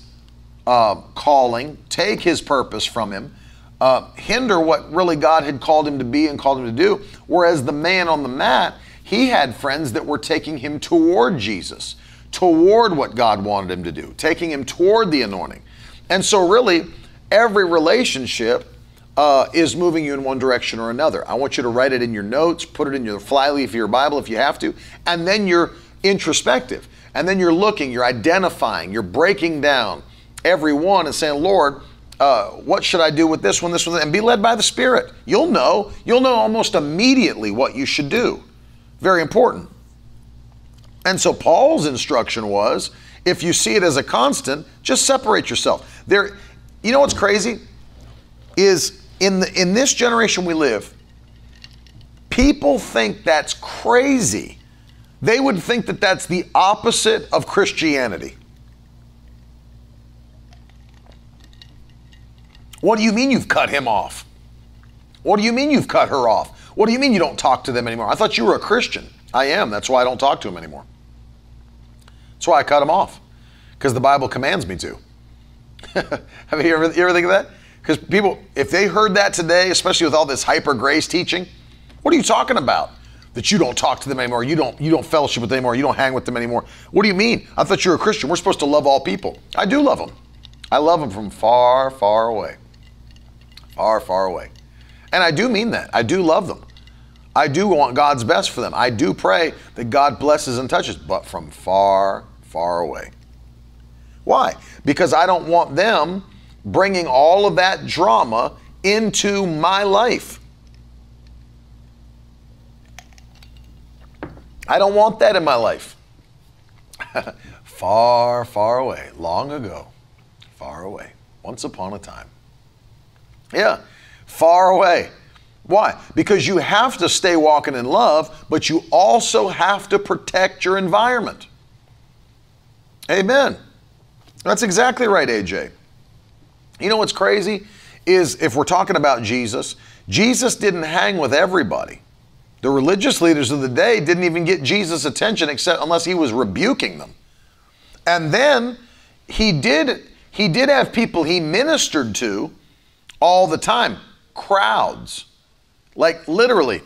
uh, calling, take his purpose from him, uh, hinder what really God had called him to be and called him to do. Whereas the man on the mat, he had friends that were taking him toward Jesus, toward what God wanted him to do, taking him toward the anointing. And so, really, every relationship uh, is moving you in one direction or another. I want you to write it in your notes, put it in your flyleaf of your Bible if you have to, and then you're introspective. And then you're looking, you're identifying, you're breaking down every one and saying, Lord, uh, what should I do with this one, this one, and be led by the Spirit. You'll know. You'll know almost immediately what you should do. Very important. And so Paul's instruction was if you see it as a constant, just separate yourself. There, you know what's crazy? Is in the in this generation we live, people think that's crazy. They would think that that's the opposite of Christianity. What do you mean you've cut him off? What do you mean you've cut her off? What do you mean you don't talk to them anymore? I thought you were a Christian. I am. That's why I don't talk to them anymore. That's why I cut them off, because the Bible commands me to. Have you ever, you ever think of that? Because people, if they heard that today, especially with all this hyper grace teaching, what are you talking about? That you don't talk to them anymore, you don't you don't fellowship with them anymore, you don't hang with them anymore. What do you mean? I thought you were a Christian. We're supposed to love all people. I do love them. I love them from far, far away far, far away. And I do mean that. I do love them. I do want God's best for them. I do pray that God blesses and touches, but from far, far away. Why? Because I don't want them bringing all of that drama into my life. I don't want that in my life. far, far away, long ago, far away, once upon a time. Yeah, far away. Why? Because you have to stay walking in love, but you also have to protect your environment. Amen. That's exactly right, AJ. You know what's crazy? Is if we're talking about Jesus, Jesus didn't hang with everybody. The religious leaders of the day didn't even get Jesus' attention except unless he was rebuking them. And then he did he did have people he ministered to all the time. Crowds, like literally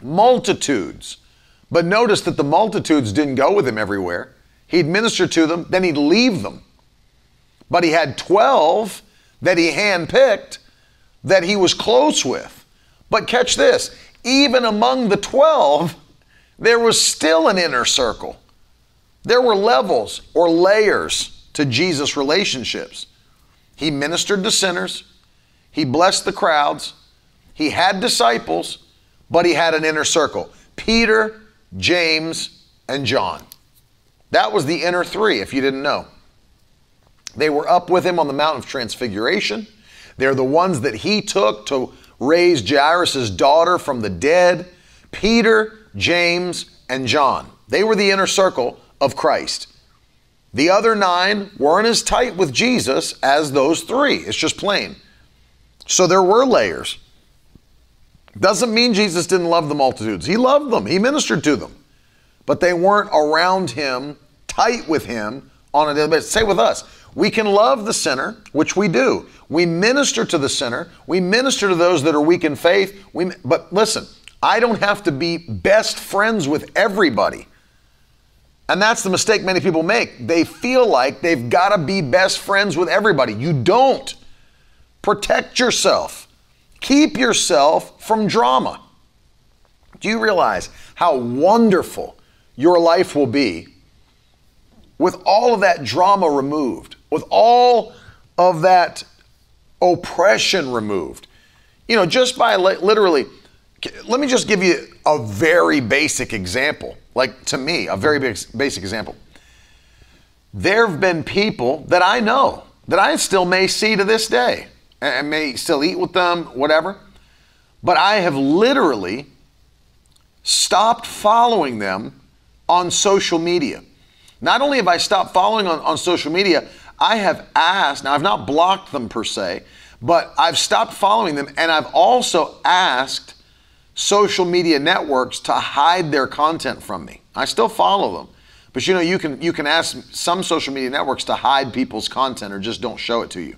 multitudes. But notice that the multitudes didn't go with him everywhere. He'd minister to them, then he'd leave them. But he had 12 that he handpicked that he was close with. But catch this even among the 12, there was still an inner circle. There were levels or layers to Jesus' relationships. He ministered to sinners, he blessed the crowds. He had disciples, but he had an inner circle Peter, James, and John. That was the inner three, if you didn't know. They were up with him on the Mount of Transfiguration. They're the ones that he took to raise Jairus' daughter from the dead. Peter, James, and John. They were the inner circle of Christ. The other nine weren't as tight with Jesus as those three. It's just plain. So there were layers. Doesn't mean Jesus didn't love the multitudes. He loved them, he ministered to them. But they weren't around him, tight with him on a daily basis. Say with us, we can love the sinner, which we do. We minister to the sinner. We minister to those that are weak in faith. We, but listen, I don't have to be best friends with everybody. And that's the mistake many people make. They feel like they've got to be best friends with everybody. You don't. Protect yourself. Keep yourself from drama. Do you realize how wonderful your life will be with all of that drama removed, with all of that oppression removed? You know, just by literally, let me just give you a very basic example. Like to me, a very basic example. There have been people that I know that I still may see to this day and may still eat with them, whatever. But I have literally stopped following them on social media. Not only have I stopped following on, on social media, I have asked, now I've not blocked them per se, but I've stopped following them and I've also asked social media networks to hide their content from me. I still follow them. But you know, you can you can ask some social media networks to hide people's content or just don't show it to you.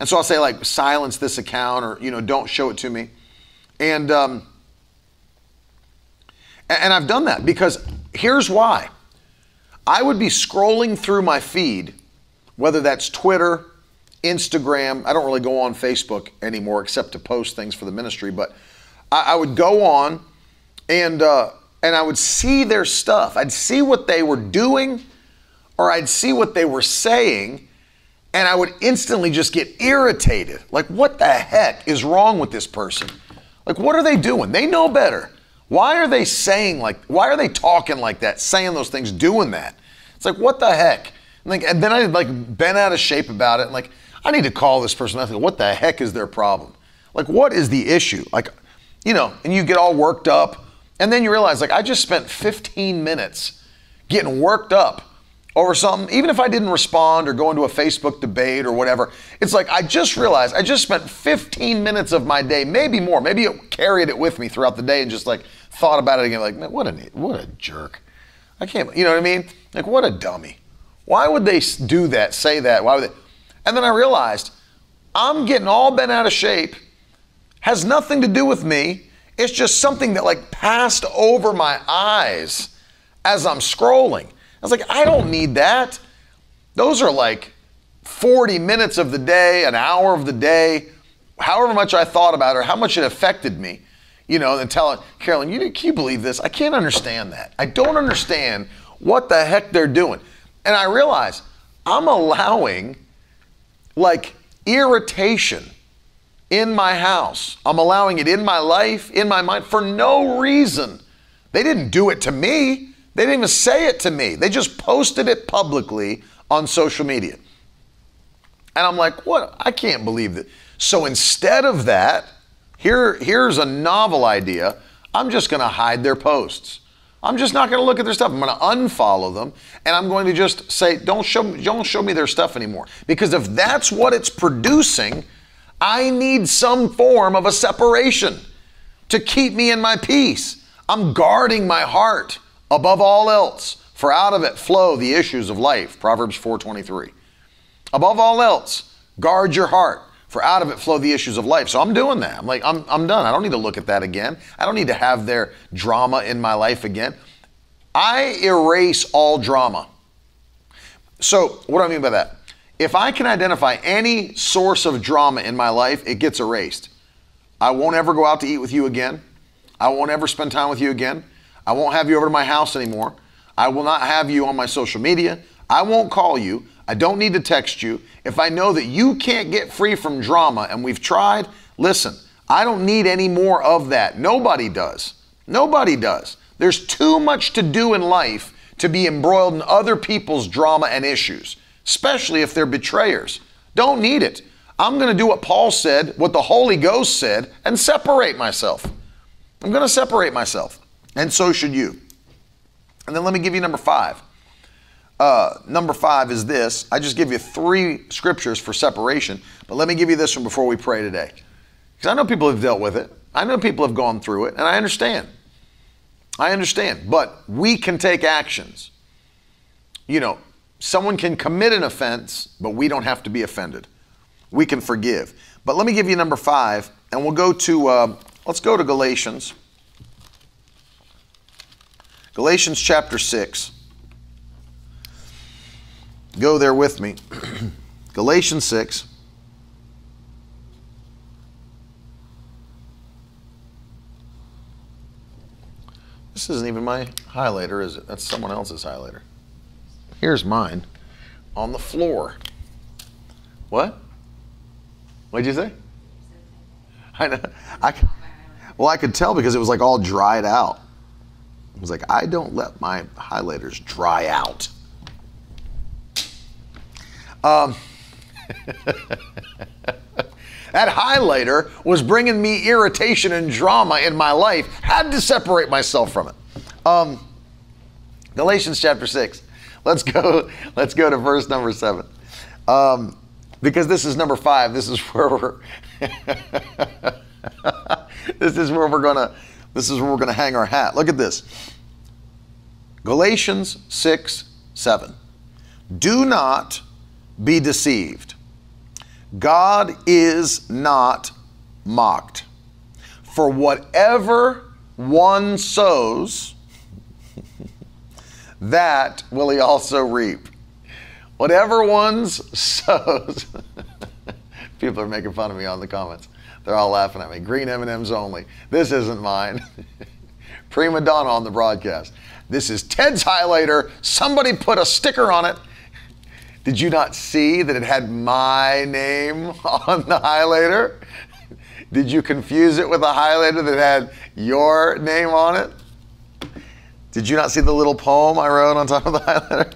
And so I'll say like silence this account or you know don't show it to me. And um, and I've done that because here's why. I would be scrolling through my feed, whether that's Twitter, Instagram. I don't really go on Facebook anymore except to post things for the ministry, but I, I would go on and uh, and I would see their stuff. I'd see what they were doing, or I'd see what they were saying, and I would instantly just get irritated. Like, what the heck is wrong with this person? Like, what are they doing? They know better. Why are they saying like, why are they talking like that, saying those things, doing that? It's like, what the heck? And, like, and then I like been out of shape about it. And like, I need to call this person. I think, what the heck is their problem? Like, what is the issue? Like, you know, and you get all worked up. And then you realize, like, I just spent 15 minutes getting worked up over something, even if I didn't respond or go into a Facebook debate or whatever, it's like I just realized I just spent 15 minutes of my day, maybe more, maybe it carried it with me throughout the day and just like thought about it again, like, man, what a what a jerk. I can't, you know what I mean? Like, what a dummy. Why would they do that, say that? Why would they? And then I realized I'm getting all bent out of shape, has nothing to do with me. It's just something that like passed over my eyes as I'm scrolling. I was like, I don't need that. Those are like 40 minutes of the day, an hour of the day, however much I thought about it or how much it affected me you know, and telling Carolyn, you can you believe this? I can't understand that. I don't understand what the heck they're doing. And I realize I'm allowing like irritation in my house. I'm allowing it in my life, in my mind for no reason. They didn't do it to me. They didn't even say it to me. They just posted it publicly on social media. And I'm like, what? I can't believe that. So instead of that, here, here's a novel idea. I'm just going to hide their posts. I'm just not going to look at their stuff. I'm going to unfollow them, and I'm going to just say, "Don't show don't show me their stuff anymore." Because if that's what it's producing, I need some form of a separation to keep me in my peace. I'm guarding my heart above all else, for out of it flow the issues of life. Proverbs 4:23. Above all else, guard your heart, for out of it flow the issues of life. So I'm doing that. I'm like, I'm, I'm done. I don't need to look at that again. I don't need to have their drama in my life again. I erase all drama. So, what do I mean by that? If I can identify any source of drama in my life, it gets erased. I won't ever go out to eat with you again. I won't ever spend time with you again. I won't have you over to my house anymore. I will not have you on my social media. I won't call you. I don't need to text you. If I know that you can't get free from drama and we've tried, listen, I don't need any more of that. Nobody does. Nobody does. There's too much to do in life to be embroiled in other people's drama and issues, especially if they're betrayers. Don't need it. I'm going to do what Paul said, what the Holy Ghost said, and separate myself. I'm going to separate myself. And so should you. And then let me give you number five. Uh, number five is this. I just give you three scriptures for separation, but let me give you this one before we pray today. Because I know people have dealt with it, I know people have gone through it, and I understand. I understand. But we can take actions. You know, someone can commit an offense, but we don't have to be offended. We can forgive. But let me give you number five, and we'll go to, uh, let's go to Galatians. Galatians chapter 6. Go there with me. Galatians 6. This isn't even my highlighter, is it? That's someone else's highlighter. Here's mine on the floor. What? What'd you say? I know. I, well, I could tell because it was like all dried out. It was like, I don't let my highlighters dry out. Um, that highlighter was bringing me irritation and drama in my life. Had to separate myself from it. Um, Galatians chapter 6. Let's go, let's go to verse number 7. Um, because this is number 5. This is where we're This is where we're to this is where we're to hang our hat. Look at this. Galatians 6 7. Do not be deceived. God is not mocked. For whatever one sows, that will he also reap. Whatever one sows, people are making fun of me on the comments. They're all laughing at me. Green M&Ms only. This isn't mine. Prima donna on the broadcast. This is Ted's highlighter. Somebody put a sticker on it did you not see that it had my name on the highlighter? Did you confuse it with a highlighter that had your name on it? Did you not see the little poem I wrote on top of the highlighter?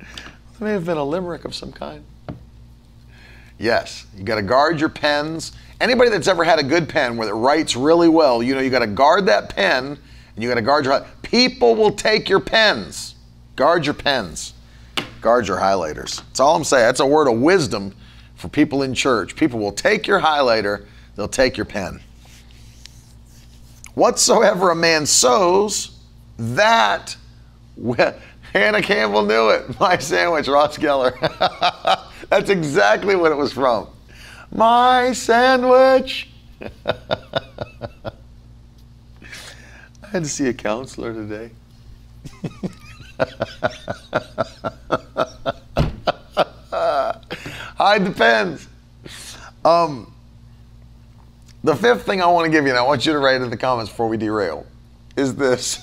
It may have been a limerick of some kind. Yes, you got to guard your pens. Anybody that's ever had a good pen where it writes really well, you know you got to guard that pen and you got to guard your. People will take your pens. Guard your pens. Guard your highlighters. That's all I'm saying. That's a word of wisdom for people in church. People will take your highlighter, they'll take your pen. Whatsoever a man sows, that Hannah Campbell knew it. My sandwich, Ross Geller. That's exactly what it was from. My sandwich. I had to see a counselor today. Hide the pens. Um, the fifth thing I want to give you, and I want you to write in the comments before we derail, is this.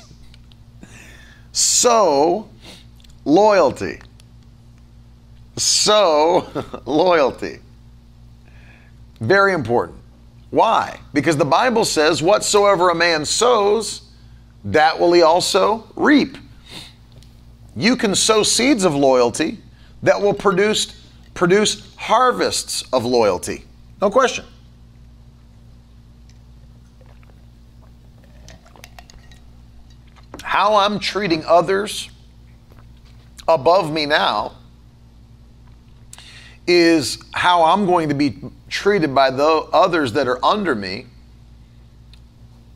So, loyalty. So, loyalty. Very important. Why? Because the Bible says, whatsoever a man sows, that will he also reap you can sow seeds of loyalty that will produce, produce harvests of loyalty. No question. How I'm treating others above me now is how I'm going to be treated by the others that are under me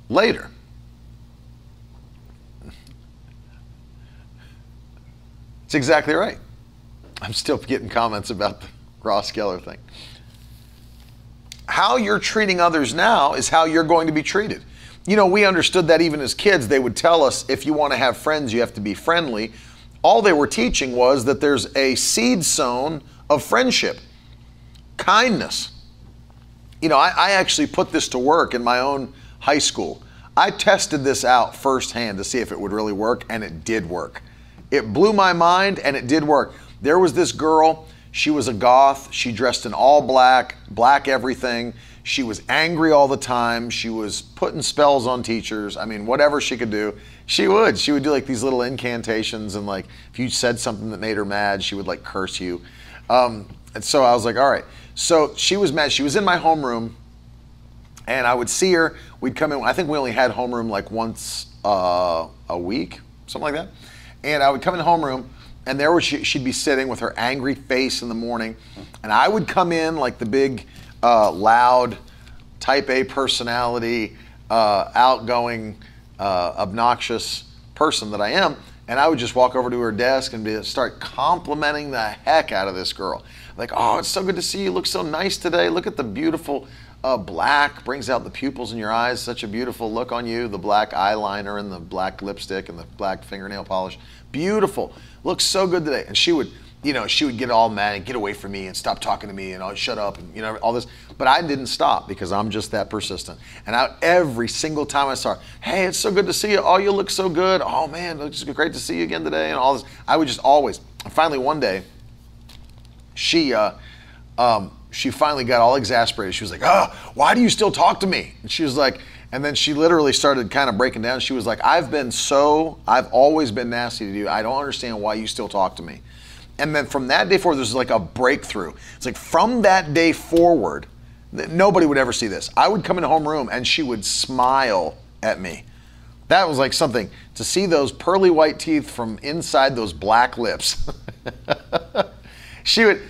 later. It's exactly right. I'm still getting comments about the Ross Geller thing. How you're treating others now is how you're going to be treated. You know, we understood that even as kids, they would tell us if you want to have friends, you have to be friendly. All they were teaching was that there's a seed sown of friendship, kindness. You know, I, I actually put this to work in my own high school. I tested this out firsthand to see if it would really work, and it did work. It blew my mind and it did work. There was this girl, she was a goth. She dressed in all black, black everything. She was angry all the time. She was putting spells on teachers. I mean, whatever she could do, she would. She would do like these little incantations, and like if you said something that made her mad, she would like curse you. Um, and so I was like, all right. So she was mad. She was in my homeroom, and I would see her. We'd come in. I think we only had homeroom like once uh, a week, something like that. And I would come in the homeroom, and there was she, she'd be sitting with her angry face in the morning, and I would come in like the big, uh, loud, type A personality, uh, outgoing, uh, obnoxious person that I am, and I would just walk over to her desk and be, start complimenting the heck out of this girl. Like, oh, it's so good to see. You look so nice today. Look at the beautiful uh, black brings out the pupils in your eyes. Such a beautiful look on you. The black eyeliner and the black lipstick and the black fingernail polish. Beautiful. Looks so good today. And she would you know, she would get all mad and get away from me and stop talking to me and I'll shut up and you know all this. But I didn't stop because I'm just that persistent. And I, every single time I saw her, hey, it's so good to see you. Oh, you look so good. Oh man, it's great to see you again today and all this. I would just always. And finally, one day, she uh, um, she finally got all exasperated. She was like, oh, why do you still talk to me? And she was like, and then she literally started kind of breaking down. She was like, I've been so, I've always been nasty to you. I don't understand why you still talk to me. And then from that day forward, there's like a breakthrough. It's like from that day forward, nobody would ever see this. I would come in homeroom and she would smile at me. That was like something to see those pearly white teeth from inside those black lips. she would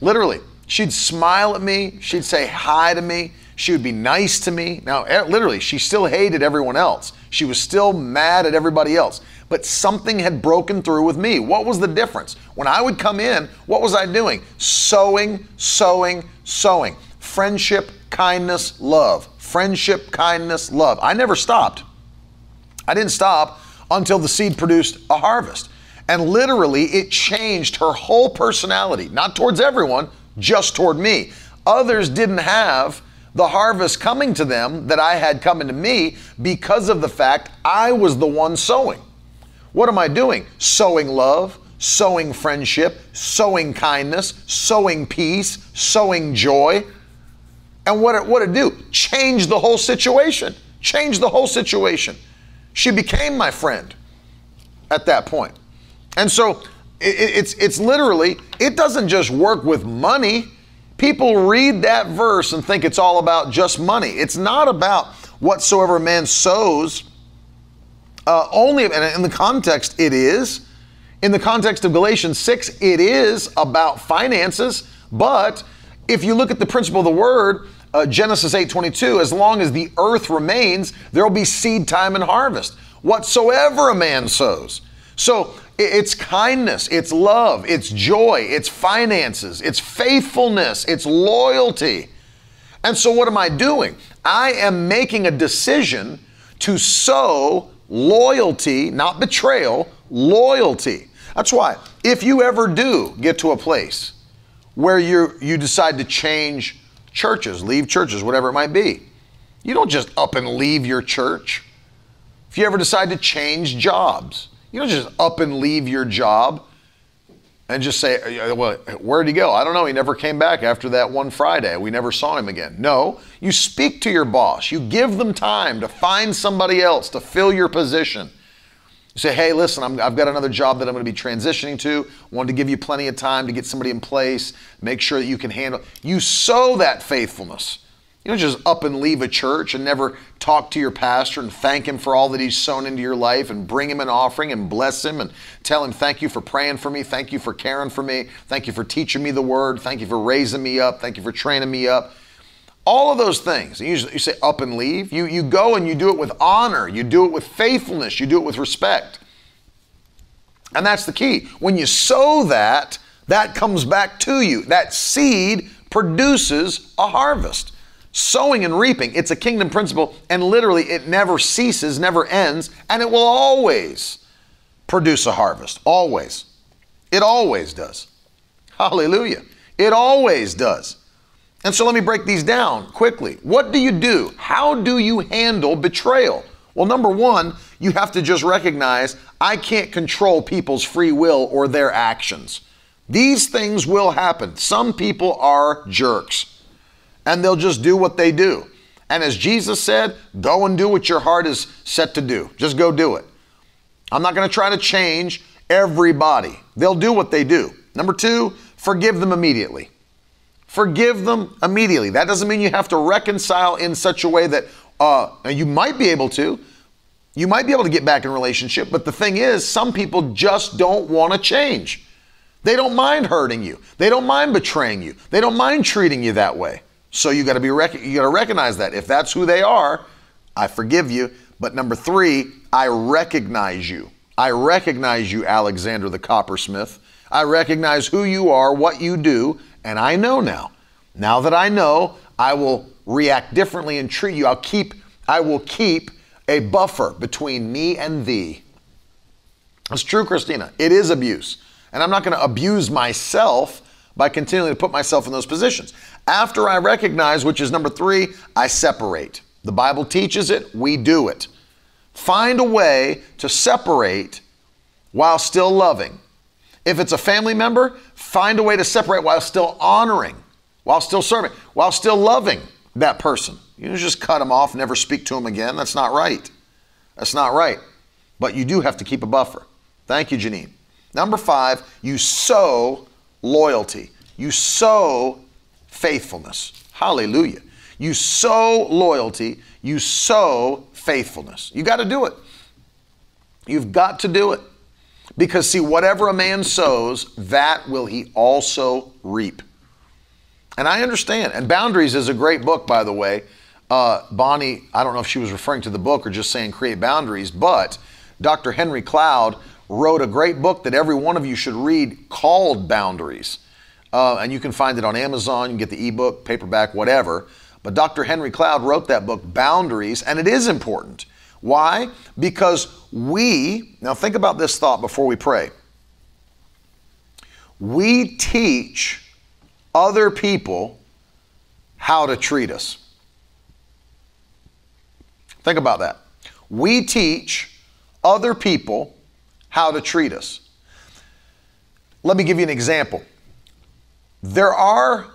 literally, she'd smile at me, she'd say hi to me, she would be nice to me. Now, eh, literally, she still hated everyone else. She was still mad at everybody else but something had broken through with me. What was the difference? When I would come in, what was I doing? Sowing, sowing, sowing. Friendship, kindness, love. Friendship, kindness, love. I never stopped. I didn't stop until the seed produced a harvest. And literally, it changed her whole personality, not towards everyone, just toward me. Others didn't have the harvest coming to them that I had coming to me because of the fact I was the one sowing. What am I doing? Sowing love, sowing friendship, sowing kindness, sowing peace, sowing joy. And what it, what it do? Change the whole situation. Change the whole situation. She became my friend at that point. And so it, it's, it's literally, it doesn't just work with money. People read that verse and think it's all about just money. It's not about whatsoever a man sows uh, only, and in the context, it is. In the context of Galatians 6, it is about finances. But if you look at the principle of the word, uh, Genesis 8:22, as long as the earth remains, there will be seed time and harvest. Whatsoever a man sows. So it's kindness, it's love, it's joy, it's finances, it's faithfulness, it's loyalty. And so what am I doing? I am making a decision to sow loyalty, not betrayal, loyalty. That's why, if you ever do get to a place where you you decide to change churches, leave churches, whatever it might be, you don't just up and leave your church. If you ever decide to change jobs, you don't just up and leave your job and just say, well, where'd he go? I don't know. He never came back after that one Friday. We never saw him again. No, you speak to your boss. You give them time to find somebody else to fill your position. You say, hey, listen, i have got another job that I'm going to be transitioning to. Wanted to give you plenty of time to get somebody in place, make sure that you can handle. You sow that faithfulness. You don't just up and leave a church and never talk to your pastor and thank him for all that he's sown into your life and bring him an offering and bless him and tell him, Thank you for praying for me. Thank you for caring for me. Thank you for teaching me the word. Thank you for raising me up. Thank you for training me up. All of those things. You, you say up and leave. You, you go and you do it with honor. You do it with faithfulness. You do it with respect. And that's the key. When you sow that, that comes back to you. That seed produces a harvest. Sowing and reaping, it's a kingdom principle, and literally it never ceases, never ends, and it will always produce a harvest. Always. It always does. Hallelujah. It always does. And so let me break these down quickly. What do you do? How do you handle betrayal? Well, number one, you have to just recognize I can't control people's free will or their actions. These things will happen. Some people are jerks and they'll just do what they do. And as Jesus said, go and do what your heart is set to do. Just go do it. I'm not going to try to change everybody. They'll do what they do. Number two, forgive them immediately. Forgive them immediately. That doesn't mean you have to reconcile in such a way that uh, you might be able to. You might be able to get back in relationship, but the thing is, some people just don't want to change. They don't mind hurting you. They don't mind betraying you. They don't mind treating you that way. So you got to be rec- you got to recognize that if that's who they are, I forgive you. But number three, I recognize you. I recognize you, Alexander the coppersmith. I recognize who you are, what you do, and I know now. Now that I know, I will react differently and treat you. I'll keep, I will keep a buffer between me and thee. It's true, Christina. It is abuse. And I'm not going to abuse myself by continuing to put myself in those positions. After I recognize, which is number three, I separate. The Bible teaches it, we do it. Find a way to separate while still loving. If it's a family member, find a way to separate while still honoring, while still serving, while still loving that person. You just cut them off, never speak to them again. That's not right. That's not right. But you do have to keep a buffer. Thank you, Janine. Number five, you sow loyalty. You sow faithfulness. Hallelujah. You sow loyalty. You sow faithfulness. You got to do it. You've got to do it. Because, see, whatever a man sows, that will he also reap. And I understand. And Boundaries is a great book, by the way. Uh, Bonnie, I don't know if she was referring to the book or just saying create boundaries, but Dr. Henry Cloud wrote a great book that every one of you should read called Boundaries. Uh, and you can find it on Amazon. You can get the ebook, paperback, whatever. But Dr. Henry Cloud wrote that book, Boundaries, and it is important. Why? Because we, now think about this thought before we pray. We teach other people how to treat us. Think about that. We teach other people how to treat us. Let me give you an example. There are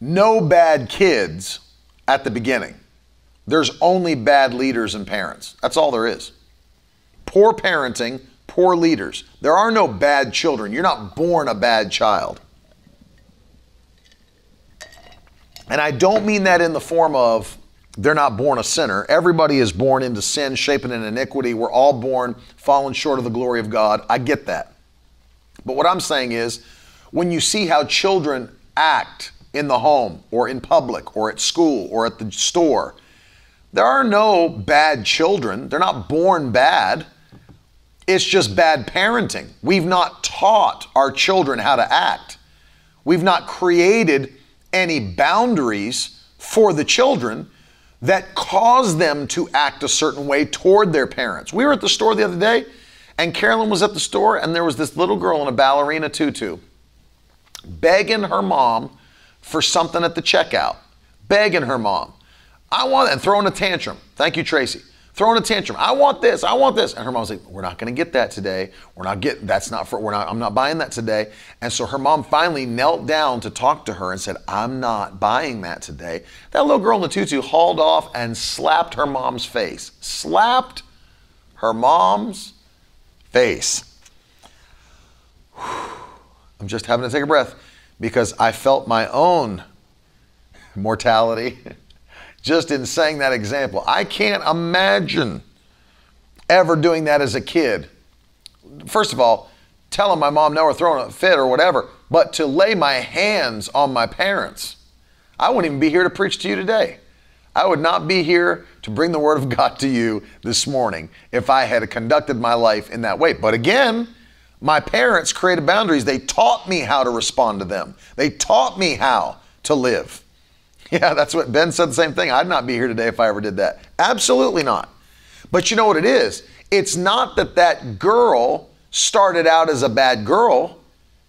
no bad kids at the beginning. There's only bad leaders and parents. That's all there is. Poor parenting, poor leaders. There are no bad children. You're not born a bad child. And I don't mean that in the form of they're not born a sinner. Everybody is born into sin, shapen in iniquity. We're all born fallen short of the glory of God. I get that. But what I'm saying is, when you see how children act in the home or in public or at school or at the store, there are no bad children. They're not born bad. It's just bad parenting. We've not taught our children how to act. We've not created any boundaries for the children that cause them to act a certain way toward their parents. We were at the store the other day, and Carolyn was at the store, and there was this little girl in a ballerina tutu begging her mom for something at the checkout, begging her mom. I want it, and throwing a tantrum. Thank you, Tracy. Throwing a tantrum. I want this. I want this. And her mom's like, "We're not going to get that today. We're not getting. That's not for. We're not. I'm not buying that today." And so her mom finally knelt down to talk to her and said, "I'm not buying that today." That little girl in the tutu hauled off and slapped her mom's face. Slapped her mom's face. I'm just having to take a breath because I felt my own mortality just in saying that example. I can't imagine ever doing that as a kid. First of all, telling my mom no or throwing a fit or whatever, but to lay my hands on my parents. I wouldn't even be here to preach to you today. I would not be here to bring the Word of God to you this morning if I had conducted my life in that way. But again, my parents created boundaries. They taught me how to respond to them, they taught me how to live. Yeah, that's what Ben said the same thing. I'd not be here today if I ever did that. Absolutely not. But you know what it is? It's not that that girl started out as a bad girl.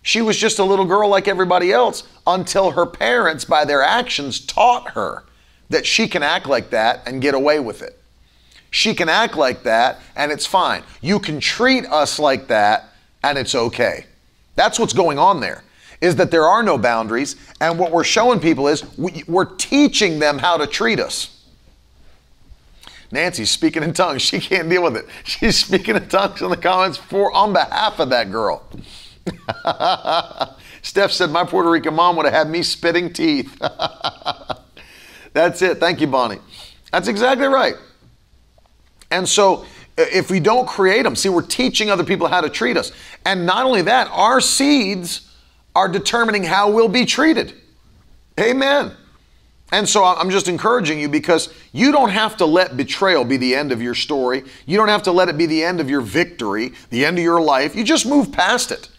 She was just a little girl like everybody else until her parents, by their actions, taught her that she can act like that and get away with it. She can act like that and it's fine. You can treat us like that and it's okay. That's what's going on there. Is that there are no boundaries, and what we're showing people is we, we're teaching them how to treat us. Nancy's speaking in tongues. She can't deal with it. She's speaking in tongues in the comments for on behalf of that girl. Steph said, My Puerto Rican mom would have had me spitting teeth. That's it. Thank you, Bonnie. That's exactly right. And so if we don't create them, see, we're teaching other people how to treat us. And not only that, our seeds are determining how we'll be treated. Amen. And so I'm just encouraging you because you don't have to let betrayal be the end of your story. You don't have to let it be the end of your victory, the end of your life. You just move past it.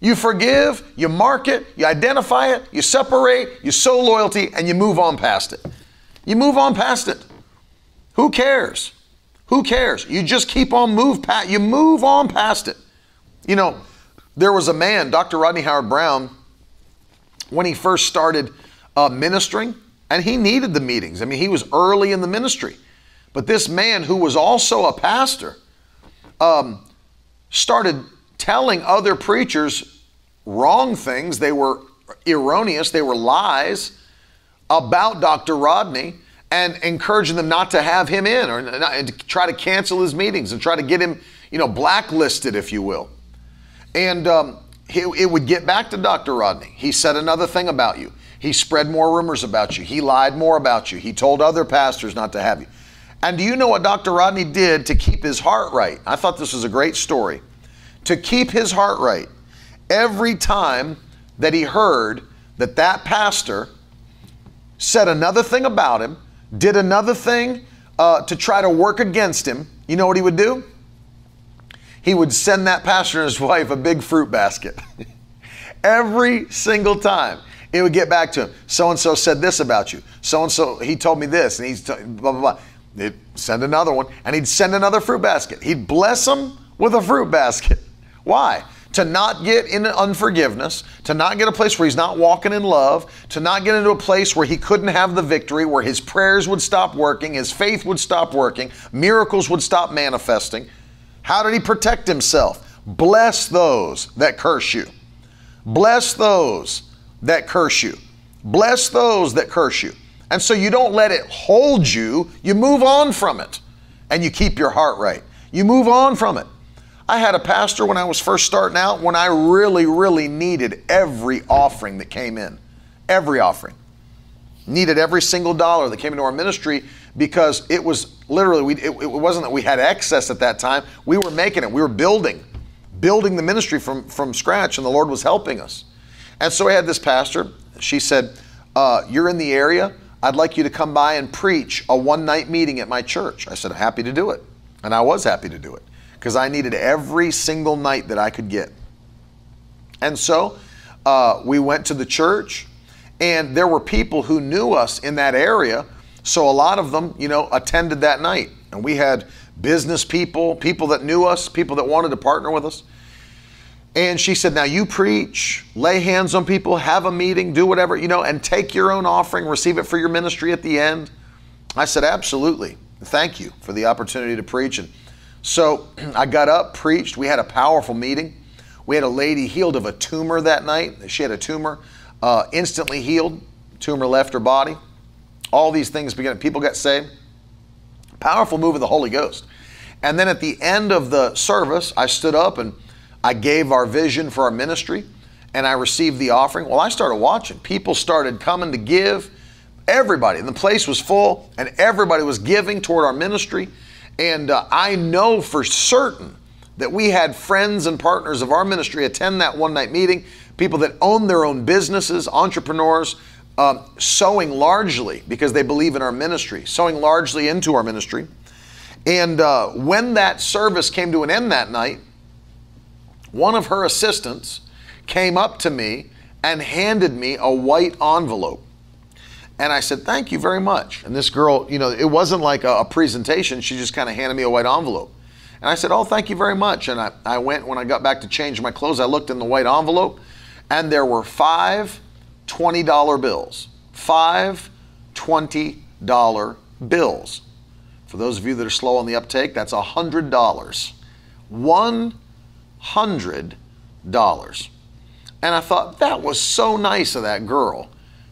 You forgive, you mark it, you identify it, you separate, you sow loyalty, and you move on past it. You move on past it. Who cares? Who cares? You just keep on move past you move on past it. You know, there was a man, Dr. Rodney Howard-Browne, when he first started uh, ministering, and he needed the meetings. I mean, he was early in the ministry. But this man, who was also a pastor, um, started telling other preachers wrong things. They were erroneous, they were lies about Dr. Rodney and encouraging them not to have him in or not, and to try to cancel his meetings and try to get him, you know, blacklisted, if you will. And um, he, it would get back to Dr. Rodney. He said another thing about you. He spread more rumors about you. He lied more about you. He told other pastors not to have you. And do you know what Dr. Rodney did to keep his heart right? I thought this was a great story. To keep his heart right, every time that he heard that that pastor said another thing about him, did another thing uh, to try to work against him, you know what he would do? He would send that pastor and his wife a big fruit basket. Every single time. It would get back to him. So and so said this about you. So and so, he told me this, and he's t- blah, blah, blah. They'd send another one, and he'd send another fruit basket. He'd bless them with a fruit basket. Why? To not get into unforgiveness, to not get a place where he's not walking in love, to not get into a place where he couldn't have the victory, where his prayers would stop working, his faith would stop working, miracles would stop manifesting. How did he protect himself? Bless those that curse you. Bless those that curse you. Bless those that curse you. And so you don't let it hold you, you move on from it and you keep your heart right. You move on from it. I had a pastor when I was first starting out when I really, really needed every offering that came in. Every offering. Needed every single dollar that came into our ministry because it was literally, we, it, it wasn't that we had excess at that time. We were making it, we were building, building the ministry from, from scratch, and the Lord was helping us. And so I had this pastor. She said, uh, You're in the area. I'd like you to come by and preach a one night meeting at my church. I said, Happy to do it. And I was happy to do it because I needed every single night that I could get. And so uh, we went to the church, and there were people who knew us in that area. So a lot of them, you know, attended that night. And we had business people, people that knew us, people that wanted to partner with us. And she said, Now you preach, lay hands on people, have a meeting, do whatever, you know, and take your own offering, receive it for your ministry at the end. I said, Absolutely. Thank you for the opportunity to preach. And so I got up, preached. We had a powerful meeting. We had a lady healed of a tumor that night. She had a tumor, uh, instantly healed. Tumor left her body. All these things began. People got saved. Powerful move of the Holy Ghost. And then at the end of the service, I stood up and I gave our vision for our ministry and I received the offering. Well, I started watching. People started coming to give. Everybody, and the place was full, and everybody was giving toward our ministry. And uh, I know for certain that we had friends and partners of our ministry attend that one night meeting, people that own their own businesses, entrepreneurs, um, sowing largely because they believe in our ministry, sowing largely into our ministry. And uh, when that service came to an end that night, one of her assistants came up to me and handed me a white envelope. And I said, Thank you very much. And this girl, you know, it wasn't like a, a presentation. She just kind of handed me a white envelope. And I said, Oh, thank you very much. And I, I went, when I got back to change my clothes, I looked in the white envelope and there were five $20 bills. Five $20 bills. For those of you that are slow on the uptake, that's $100. One hundred dollars. And I thought that was so nice of that girl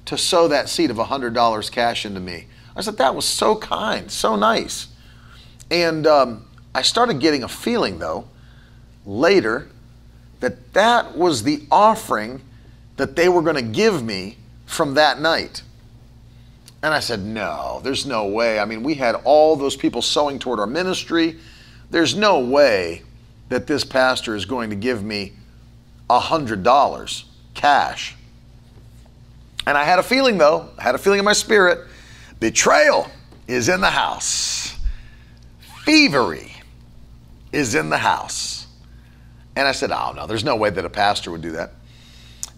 to sow that seed of hundred dollars cash into me. I said that was so kind, so nice. And um, I started getting a feeling though later that that was the offering that they were going to give me from that night. And I said, no, there's no way. I mean, we had all those people sowing toward our ministry. There's no way that this pastor is going to give me a $100 cash. And I had a feeling, though, I had a feeling in my spirit betrayal is in the house, thievery is in the house. And I said, oh, no, there's no way that a pastor would do that.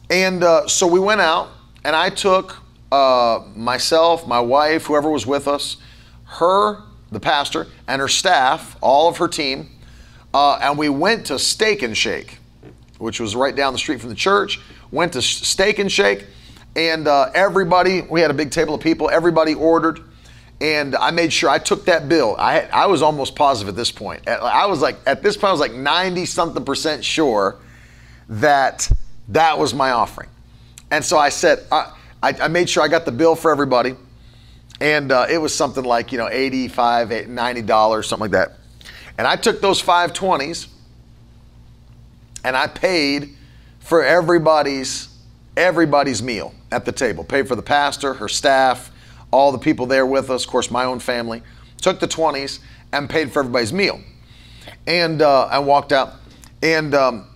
And uh, so we went out, and I took uh, myself, my wife, whoever was with us, her, the pastor, and her staff, all of her team, uh, and we went to Steak and Shake. which was right down the street from the church. Went to Steak and Shake, and uh, everybody, we had a big table of people, everybody ordered. And I made sure I took that bill. I, I was almost positive at this point. I was like, at this point, I was like 90 something percent sure that that was my offering. And so I said, I, I made sure I got the bill for everybody. And uh, it was something like, you know, 85 $90, something like that. And I took those 520s and I paid for everybody's everybody's meal at the table. Paid for the pastor, her staff, all the people there with us, of course, my own family. Took the 20s and paid for everybody's meal. And uh, I walked out. And um,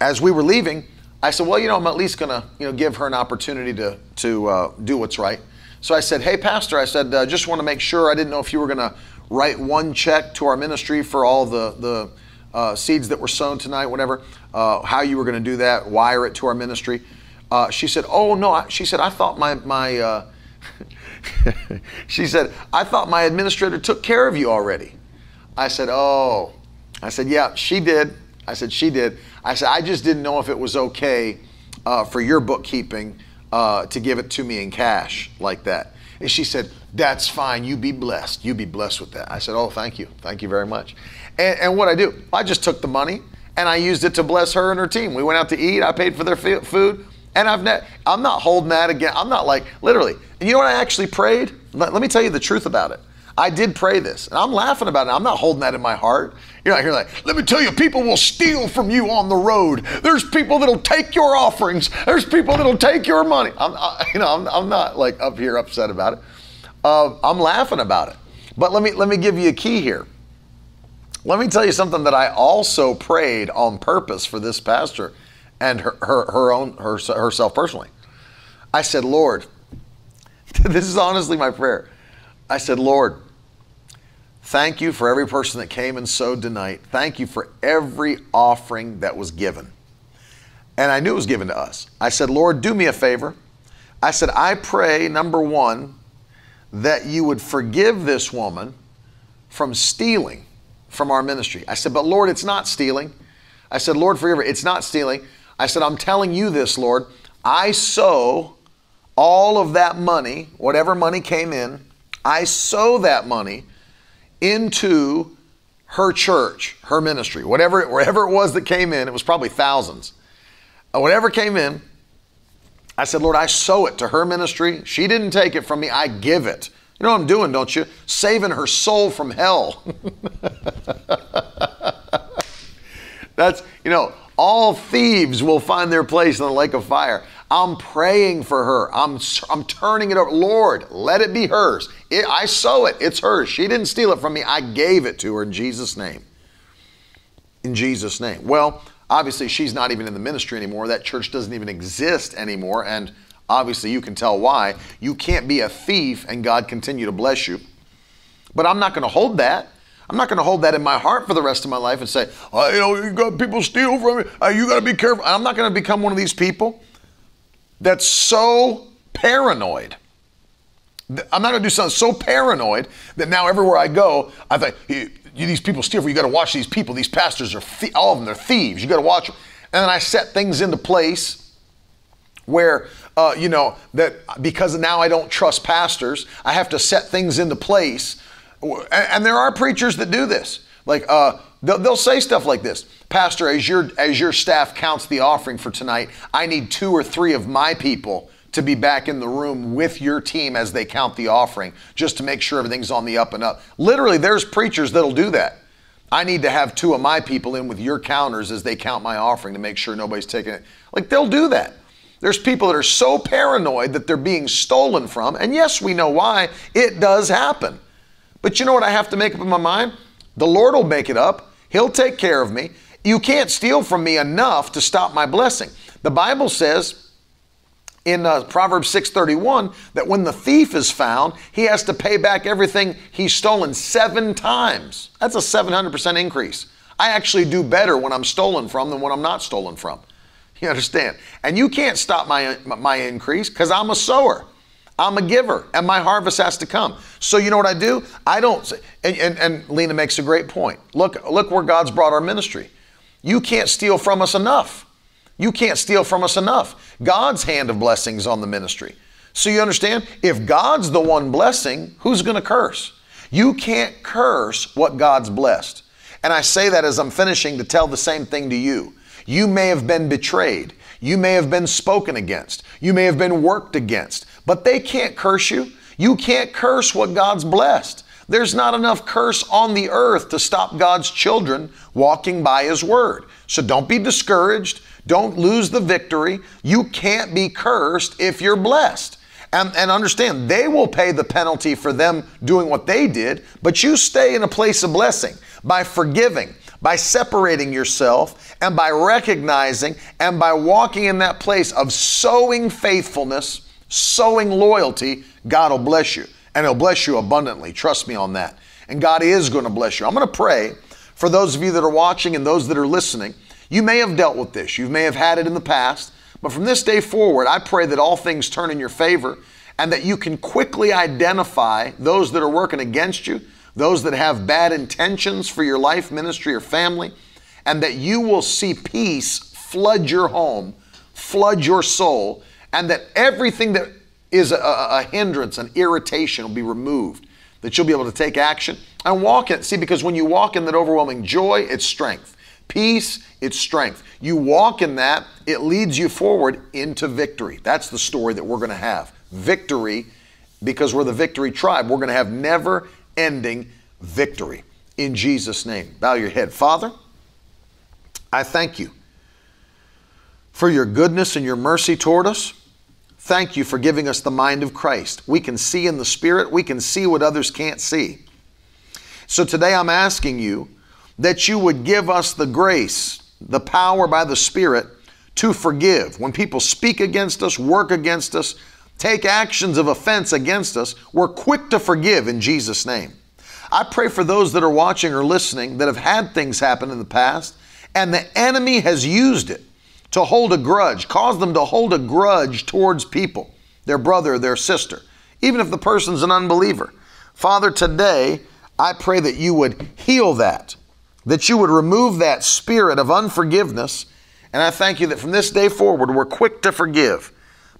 as we were leaving, I said, well, you know, I'm at least going to, you know, give her an opportunity to, to uh, do what's right. So I said, hey, Pastor, I said, uh, just want to make sure. I didn't know if you were going to write one check to our ministry for all the, the uh, seeds that were sown tonight, whatever, uh, how you were going to do that, wire it to our ministry. Uh, she said, oh, no. She said, I thought my, my uh, she said, I thought my administrator took care of you already. I said, oh. I said, yeah, she did. I said, she did. I said, I just didn't know if it was okay uh, for your bookkeeping uh, to give it to me in cash like that. And she said, That's fine. You be blessed. You be blessed with that. I said, Oh, thank you. Thank you very much. And, and what I do, I just took the money and I used it to bless her and her team. We went out to eat. I paid for their food. And I've ne- I'm not holding that again. I'm not like, literally. And you know what I actually prayed? Let, let me tell you the truth about it. I did pray this, and I'm laughing about it. I'm not holding that in my heart. You're not here like, let me tell you, people will steal from you on the road. There's people that'll take your offerings. There's people that'll take your money. I'm, I, you know, I'm, I'm, not like up here upset about it. Uh, I'm laughing about it. But let me let me give you a key here. Let me tell you something that I also prayed on purpose for this pastor and her her, her own her, herself personally. I said, Lord, this is honestly my prayer. I said, Lord, Thank you for every person that came and sowed tonight. Thank you for every offering that was given. And I knew it was given to us. I said, Lord, do me a favor. I said, I pray, number one, that you would forgive this woman from stealing from our ministry. I said, but Lord, it's not stealing. I said, Lord, forgive her. It's not stealing. I said, I'm telling you this, Lord. I sow all of that money, whatever money came in, I sow that money into her church, her ministry, whatever, wherever it was that came in, it was probably thousands. Uh, whatever came in, I said, Lord, I sow it to her ministry. She didn't take it from me, I give it. You know what I'm doing, don't you? Saving her soul from hell. That's, you know, all thieves will find their place in the lake of fire. I'm praying for her. I'm, I'm turning it over. Lord, let it be hers. It, I sow it. It's hers. She didn't steal it from me. I gave it to her in Jesus' name. In Jesus' name. Well, obviously, she's not even in the ministry anymore. That church doesn't even exist anymore. And obviously, you can tell why. You can't be a thief and God continue to bless you. But I'm not going to hold that. I'm not going to hold that in my heart for the rest of my life and say, oh, you know, you got people steal from me. Uh, you got to be careful. I'm not going to become one of these people that's so paranoid. I'm not going to do something so paranoid that now everywhere I go, I think these people steal from you. You got to watch these people. These pastors are all of them. They're thieves. You got to watch them. And then I set things into place where uh, you know that because now I don't trust pastors, I have to set things into place. And, and there are preachers that do this. Like uh, they'll, they'll say stuff like this Pastor, as your, as your staff counts the offering for tonight, I need two or three of my people to be back in the room with your team as they count the offering, just to make sure everything's on the up and up. Literally, there's preachers that'll do that. I need to have two of my people in with your counters as they count my offering to make sure nobody's taking it. Like, they'll do that. There's people that are so paranoid that they're being stolen from. And yes, we know why. It does happen. But you know what I have to make up in my mind? The Lord will make it up. He'll take care of me. You can't steal from me enough to stop my blessing. The Bible says in uh, Proverbs 6:31 that when the thief is found, he has to pay back everything he's stolen 7 times. That's a 700% increase. I actually do better when I'm stolen from than when I'm not stolen from. You understand? And you can't stop my my increase cuz I'm a sower. I'm a giver and my harvest has to come. So you know what I do? I don't and, and, and Lena makes a great point. Look look where God's brought our ministry. You can't steal from us enough. You can't steal from us enough. God's hand of blessings on the ministry. So you understand? If God's the one blessing, who's going to curse? You can't curse what God's blessed. And I say that as I'm finishing to tell the same thing to you. You may have been betrayed. You may have been spoken against. You may have been worked against. But they can't curse you. You can't curse what God's blessed. There's not enough curse on the earth to stop God's children walking by His word. So don't be discouraged. Don't lose the victory. You can't be cursed if you're blessed. And, and, understand, they will pay the penalty for them doing what they did, but you stay in a place of blessing by forgiving, by separating yourself, and by recognizing and by walking in that place of sowing faithfulness, sowing loyalty. God will bless you, and He'll bless you abundantly. Trust me on that. And God is going to bless you. I'm going to pray for those of you that are watching and those that are listening. You may have dealt with this, you may have had it in the past. But from this day forward, I pray that all things turn in your favor and that you can quickly identify those that are working against you, those that have bad intentions for your life, ministry, or family, and that you will see peace flood your home, flood your soul, and that everything that is a, a hindrance, an irritation will be removed, that you'll be able to take action and walk in. See, because when you walk in that overwhelming joy, it's strength. Peace, it's strength. You walk in that, it leads you forward into victory. That's the story that we're going to have. Victory, because we're the victory tribe, we're going to have never ending victory in Jesus' name. Bow your head. Father, I thank you for your goodness and your mercy toward us. Thank you for giving us the mind of Christ. We can see in the Spirit, we can see what others can't see. So today I'm asking you that you would give us the grace, the power by the Spirit to forgive. When people speak against us, work against us, take actions of offense against us, we're quick to forgive in Jesus' name. I pray for those that are watching or listening that have had things happen in the past and the enemy has used it to hold a grudge, cause them to hold a grudge towards people, their brother, their sister, even if the person's an unbeliever. Father, today I pray that you would heal that that you would remove that spirit of unforgiveness. And I thank you that from this day forward, we're quick to forgive.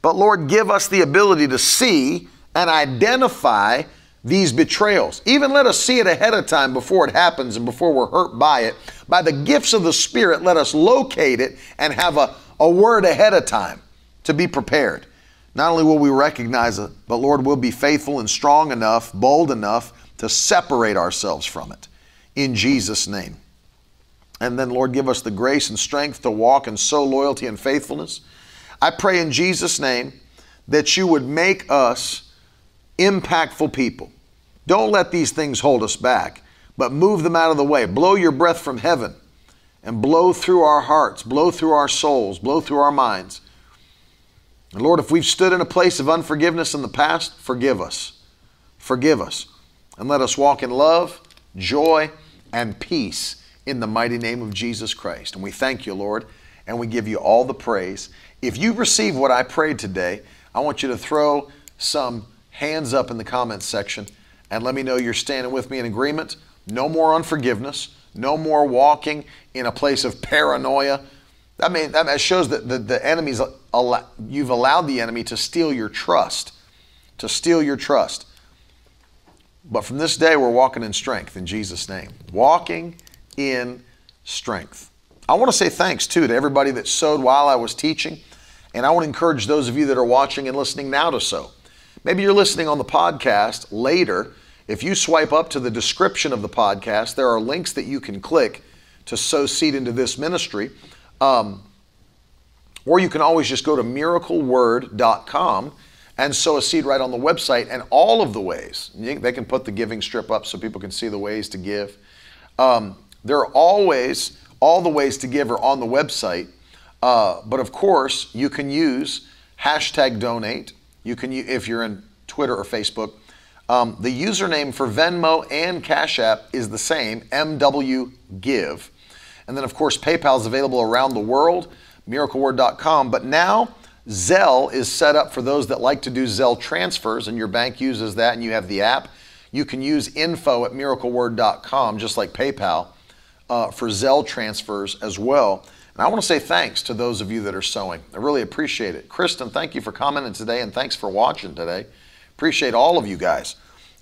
But Lord, give us the ability to see and identify these betrayals. Even let us see it ahead of time before it happens and before we're hurt by it. By the gifts of the Spirit, let us locate it and have a, a word ahead of time to be prepared. Not only will we recognize it, but Lord, we'll be faithful and strong enough, bold enough to separate ourselves from it in Jesus' name. And then, Lord, give us the grace and strength to walk in so loyalty and faithfulness. I pray in Jesus' name that you would make us impactful people. Don't let these things hold us back, but move them out of the way. Blow your breath from heaven and blow through our hearts, blow through our souls, blow through our minds. And Lord, if we've stood in a place of unforgiveness in the past, forgive us. Forgive us. And let us walk in love, joy, and peace in the mighty name of Jesus Christ. And we thank you, Lord, and we give you all the praise. If you receive what I prayed today, I want you to throw some hands up in the comments section and let me know you're standing with me in agreement. No more unforgiveness, no more walking in a place of paranoia. I mean, that shows that the, the enemy's, you've allowed the enemy to steal your trust, to steal your trust. But from this day, we're walking in strength in Jesus' name. Walking in strength. I want to say thanks too to everybody that sowed while I was teaching. And I want to encourage those of you that are watching and listening now to sow. Maybe you're listening on the podcast later. If you swipe up to the description of the podcast, there are links that you can click to sow seed into this ministry. Um, or you can always just go to miracleword.com and sow a seed right on the website and all of the ways. They can put the giving strip up so people can see the ways to give. Um, there are always, all the ways to give are on the website. Uh, but of course, you can use hashtag donate. You can, if you're in Twitter or Facebook, um, the username for Venmo and Cash App is the same, MW Give. And then, of course, PayPal is available around the world, miracleword.com. But now, Zelle is set up for those that like to do Zelle transfers, and your bank uses that, and you have the app. You can use info at miracleword.com, just like PayPal, uh, for Zelle transfers as well. And I want to say thanks to those of you that are sowing. I really appreciate it. Kristen, thank you for commenting today and thanks for watching today. Appreciate all of you guys.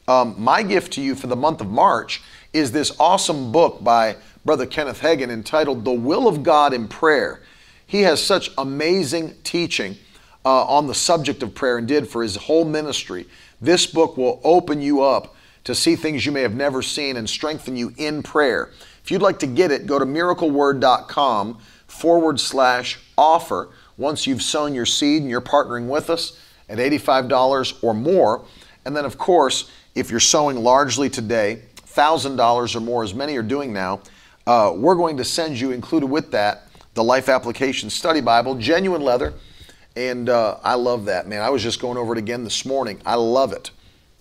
Um, my gift to you for the month of March is this awesome book by Brother Kenneth Hagin entitled The Will of God in Prayer. He has such amazing teaching uh, on the subject of prayer and did for his whole ministry. This book will open you up to see things you may have never seen and strengthen you in prayer. If you'd like to get it, go to miracleword.com forward slash offer once you've sown your seed and you're partnering with us at $85 or more. And then, of course, if you're sowing largely today, $1,000 or more, as many are doing now, uh, we're going to send you, included with that, the Life Application Study Bible, genuine leather. And uh, I love that, man. I was just going over it again this morning. I love it.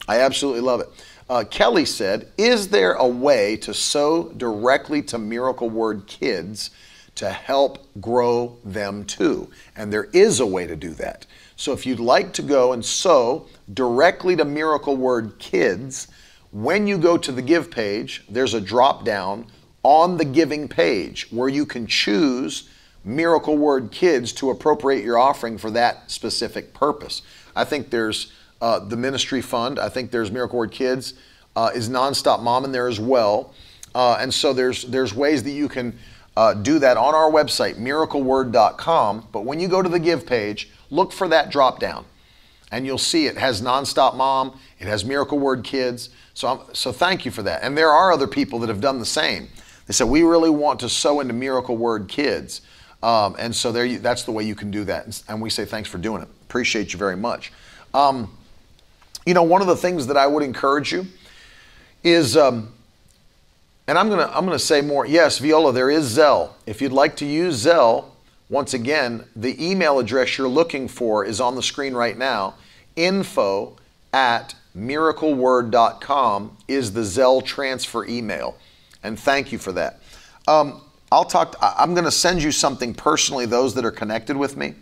I absolutely love it. Uh, Kelly said, Is there a way to sow directly to Miracle Word kids to help grow them too? And there is a way to do that. So if you'd like to go and sow directly to Miracle Word kids, when you go to the Give page, there's a drop down on the giving page where you can choose Miracle Word Kids to appropriate your offering for that specific purpose. I think there's uh, the ministry fund. I think there's Miracle Word Kids. Uh, is Nonstop Mom in there as well? Uh, and so there's there's ways that you can uh, do that on our website, miracleword.com. But when you go to the Give page, look for that drop down, and you'll see it has Nonstop Mom. It has Miracle Word Kids. So I'm, so thank you for that. And there are other people that have done the same. They said we really want to sow into Miracle Word Kids. Um, and so there, you, that's the way you can do that. And we say thanks for doing it. Appreciate you very much. Um, you know, one of the things that I would encourage you is, um, and I'm gonna I'm gonna say more. Yes, Viola, there is Zelle. If you'd like to use Zelle, once again, the email address you're looking for is on the screen right now. Info at miracleword.com is the Zelle transfer email, and thank you for that. Um, I'll talk. I'm going to send you something personally. Those that are connected with me,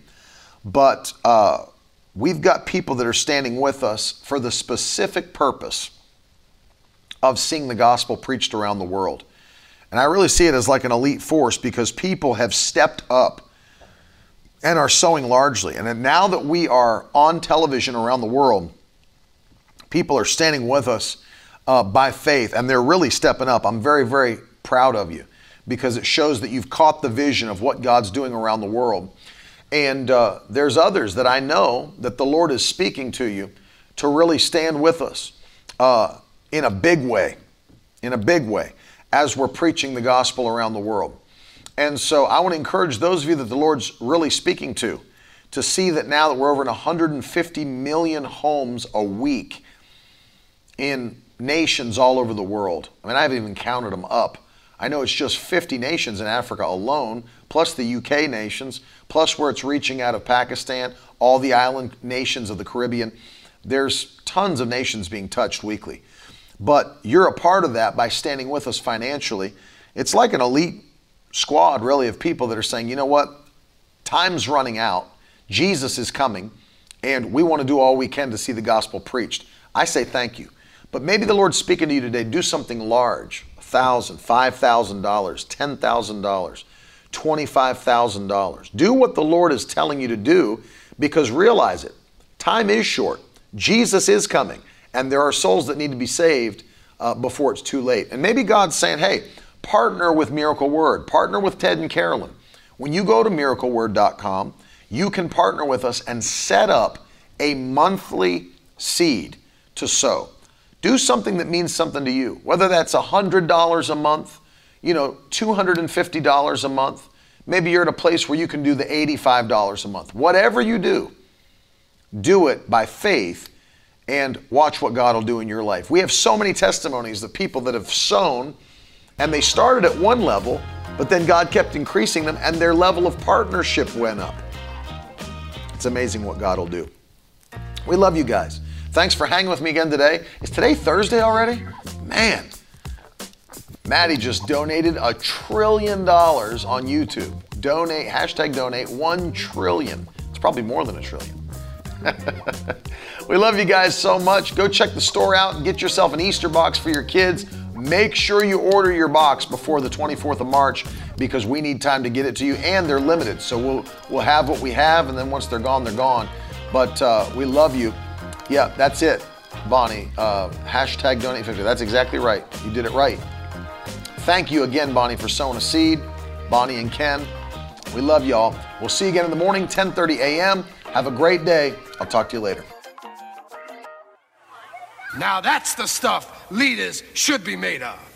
but uh, we've got people that are standing with us for the specific purpose of seeing the gospel preached around the world. And I really see it as like an elite force because people have stepped up and are sowing largely. And now that we are on television around the world, people are standing with us uh, by faith and they're really stepping up. I'm very, very proud of you because it shows that you've caught the vision of what God's doing around the world. And uh, there's others that I know that the Lord is speaking to you to really stand with us uh, in a big way, in a big way, as we're preaching the gospel around the world. And so I want to encourage those of you that the Lord's really speaking to to see that now that we're over in 150 million homes a week in nations all over the world. I mean, I haven't even counted them up I know it's just 50 nations in Africa alone, plus the UK nations, plus where it's reaching out of Pakistan, all the island nations of the Caribbean. There's tons of nations being touched weekly. But you're a part of that by standing with us financially. It's like an elite squad, really, of people that are saying, you know what? Time's running out. Jesus is coming, and we want to do all we can to see the gospel preached. I say thank you. But maybe the Lord's speaking to you today. Do something large thousand, five thousand dollars, ten thousand dollars, twenty-five thousand dollars. Do what the Lord is telling you to do because realize it. Time is short. Jesus is coming, and there are souls that need to be saved uh, before it's too late. And maybe God's saying, hey, partner with Miracle Word, partner with Ted and Carolyn. When you go to miracleword.com, you can partner with us and set up a monthly seed to sow. Do something that means something to you, whether that's $100 a month, you know, $250 a month. Maybe you're at a place where you can do the $85 a month. Whatever you do, do it by faith and watch what God will do in your life. We have so many testimonies of people that have sown and they started at one level, but then God kept increasing them and their level of partnership went up. It's amazing what God will do. We love you guys. Thanks for hanging with me again today. Is today Thursday already? Man, Maddie just donated a trillion dollars on YouTube. Donate, hashtag donate one trillion. It's probably more than a trillion. we love you guys so much. Go check the store out and get yourself an Easter box for your kids. Make sure you order your box before the 24th of March because we need time to get it to you, and they're limited. So we'll we'll have what we have, and then once they're gone, they're gone. But uh, we love you. Yeah, that's it, Bonnie. Uh, hashtag donate 50. That's exactly right. You did it right. Thank you again, Bonnie, for sowing a seed. Bonnie and Ken, we love y'all. We'll see you again in the morning, 10:30 a.m. Have a great day. I'll talk to you later. Now that's the stuff leaders should be made of.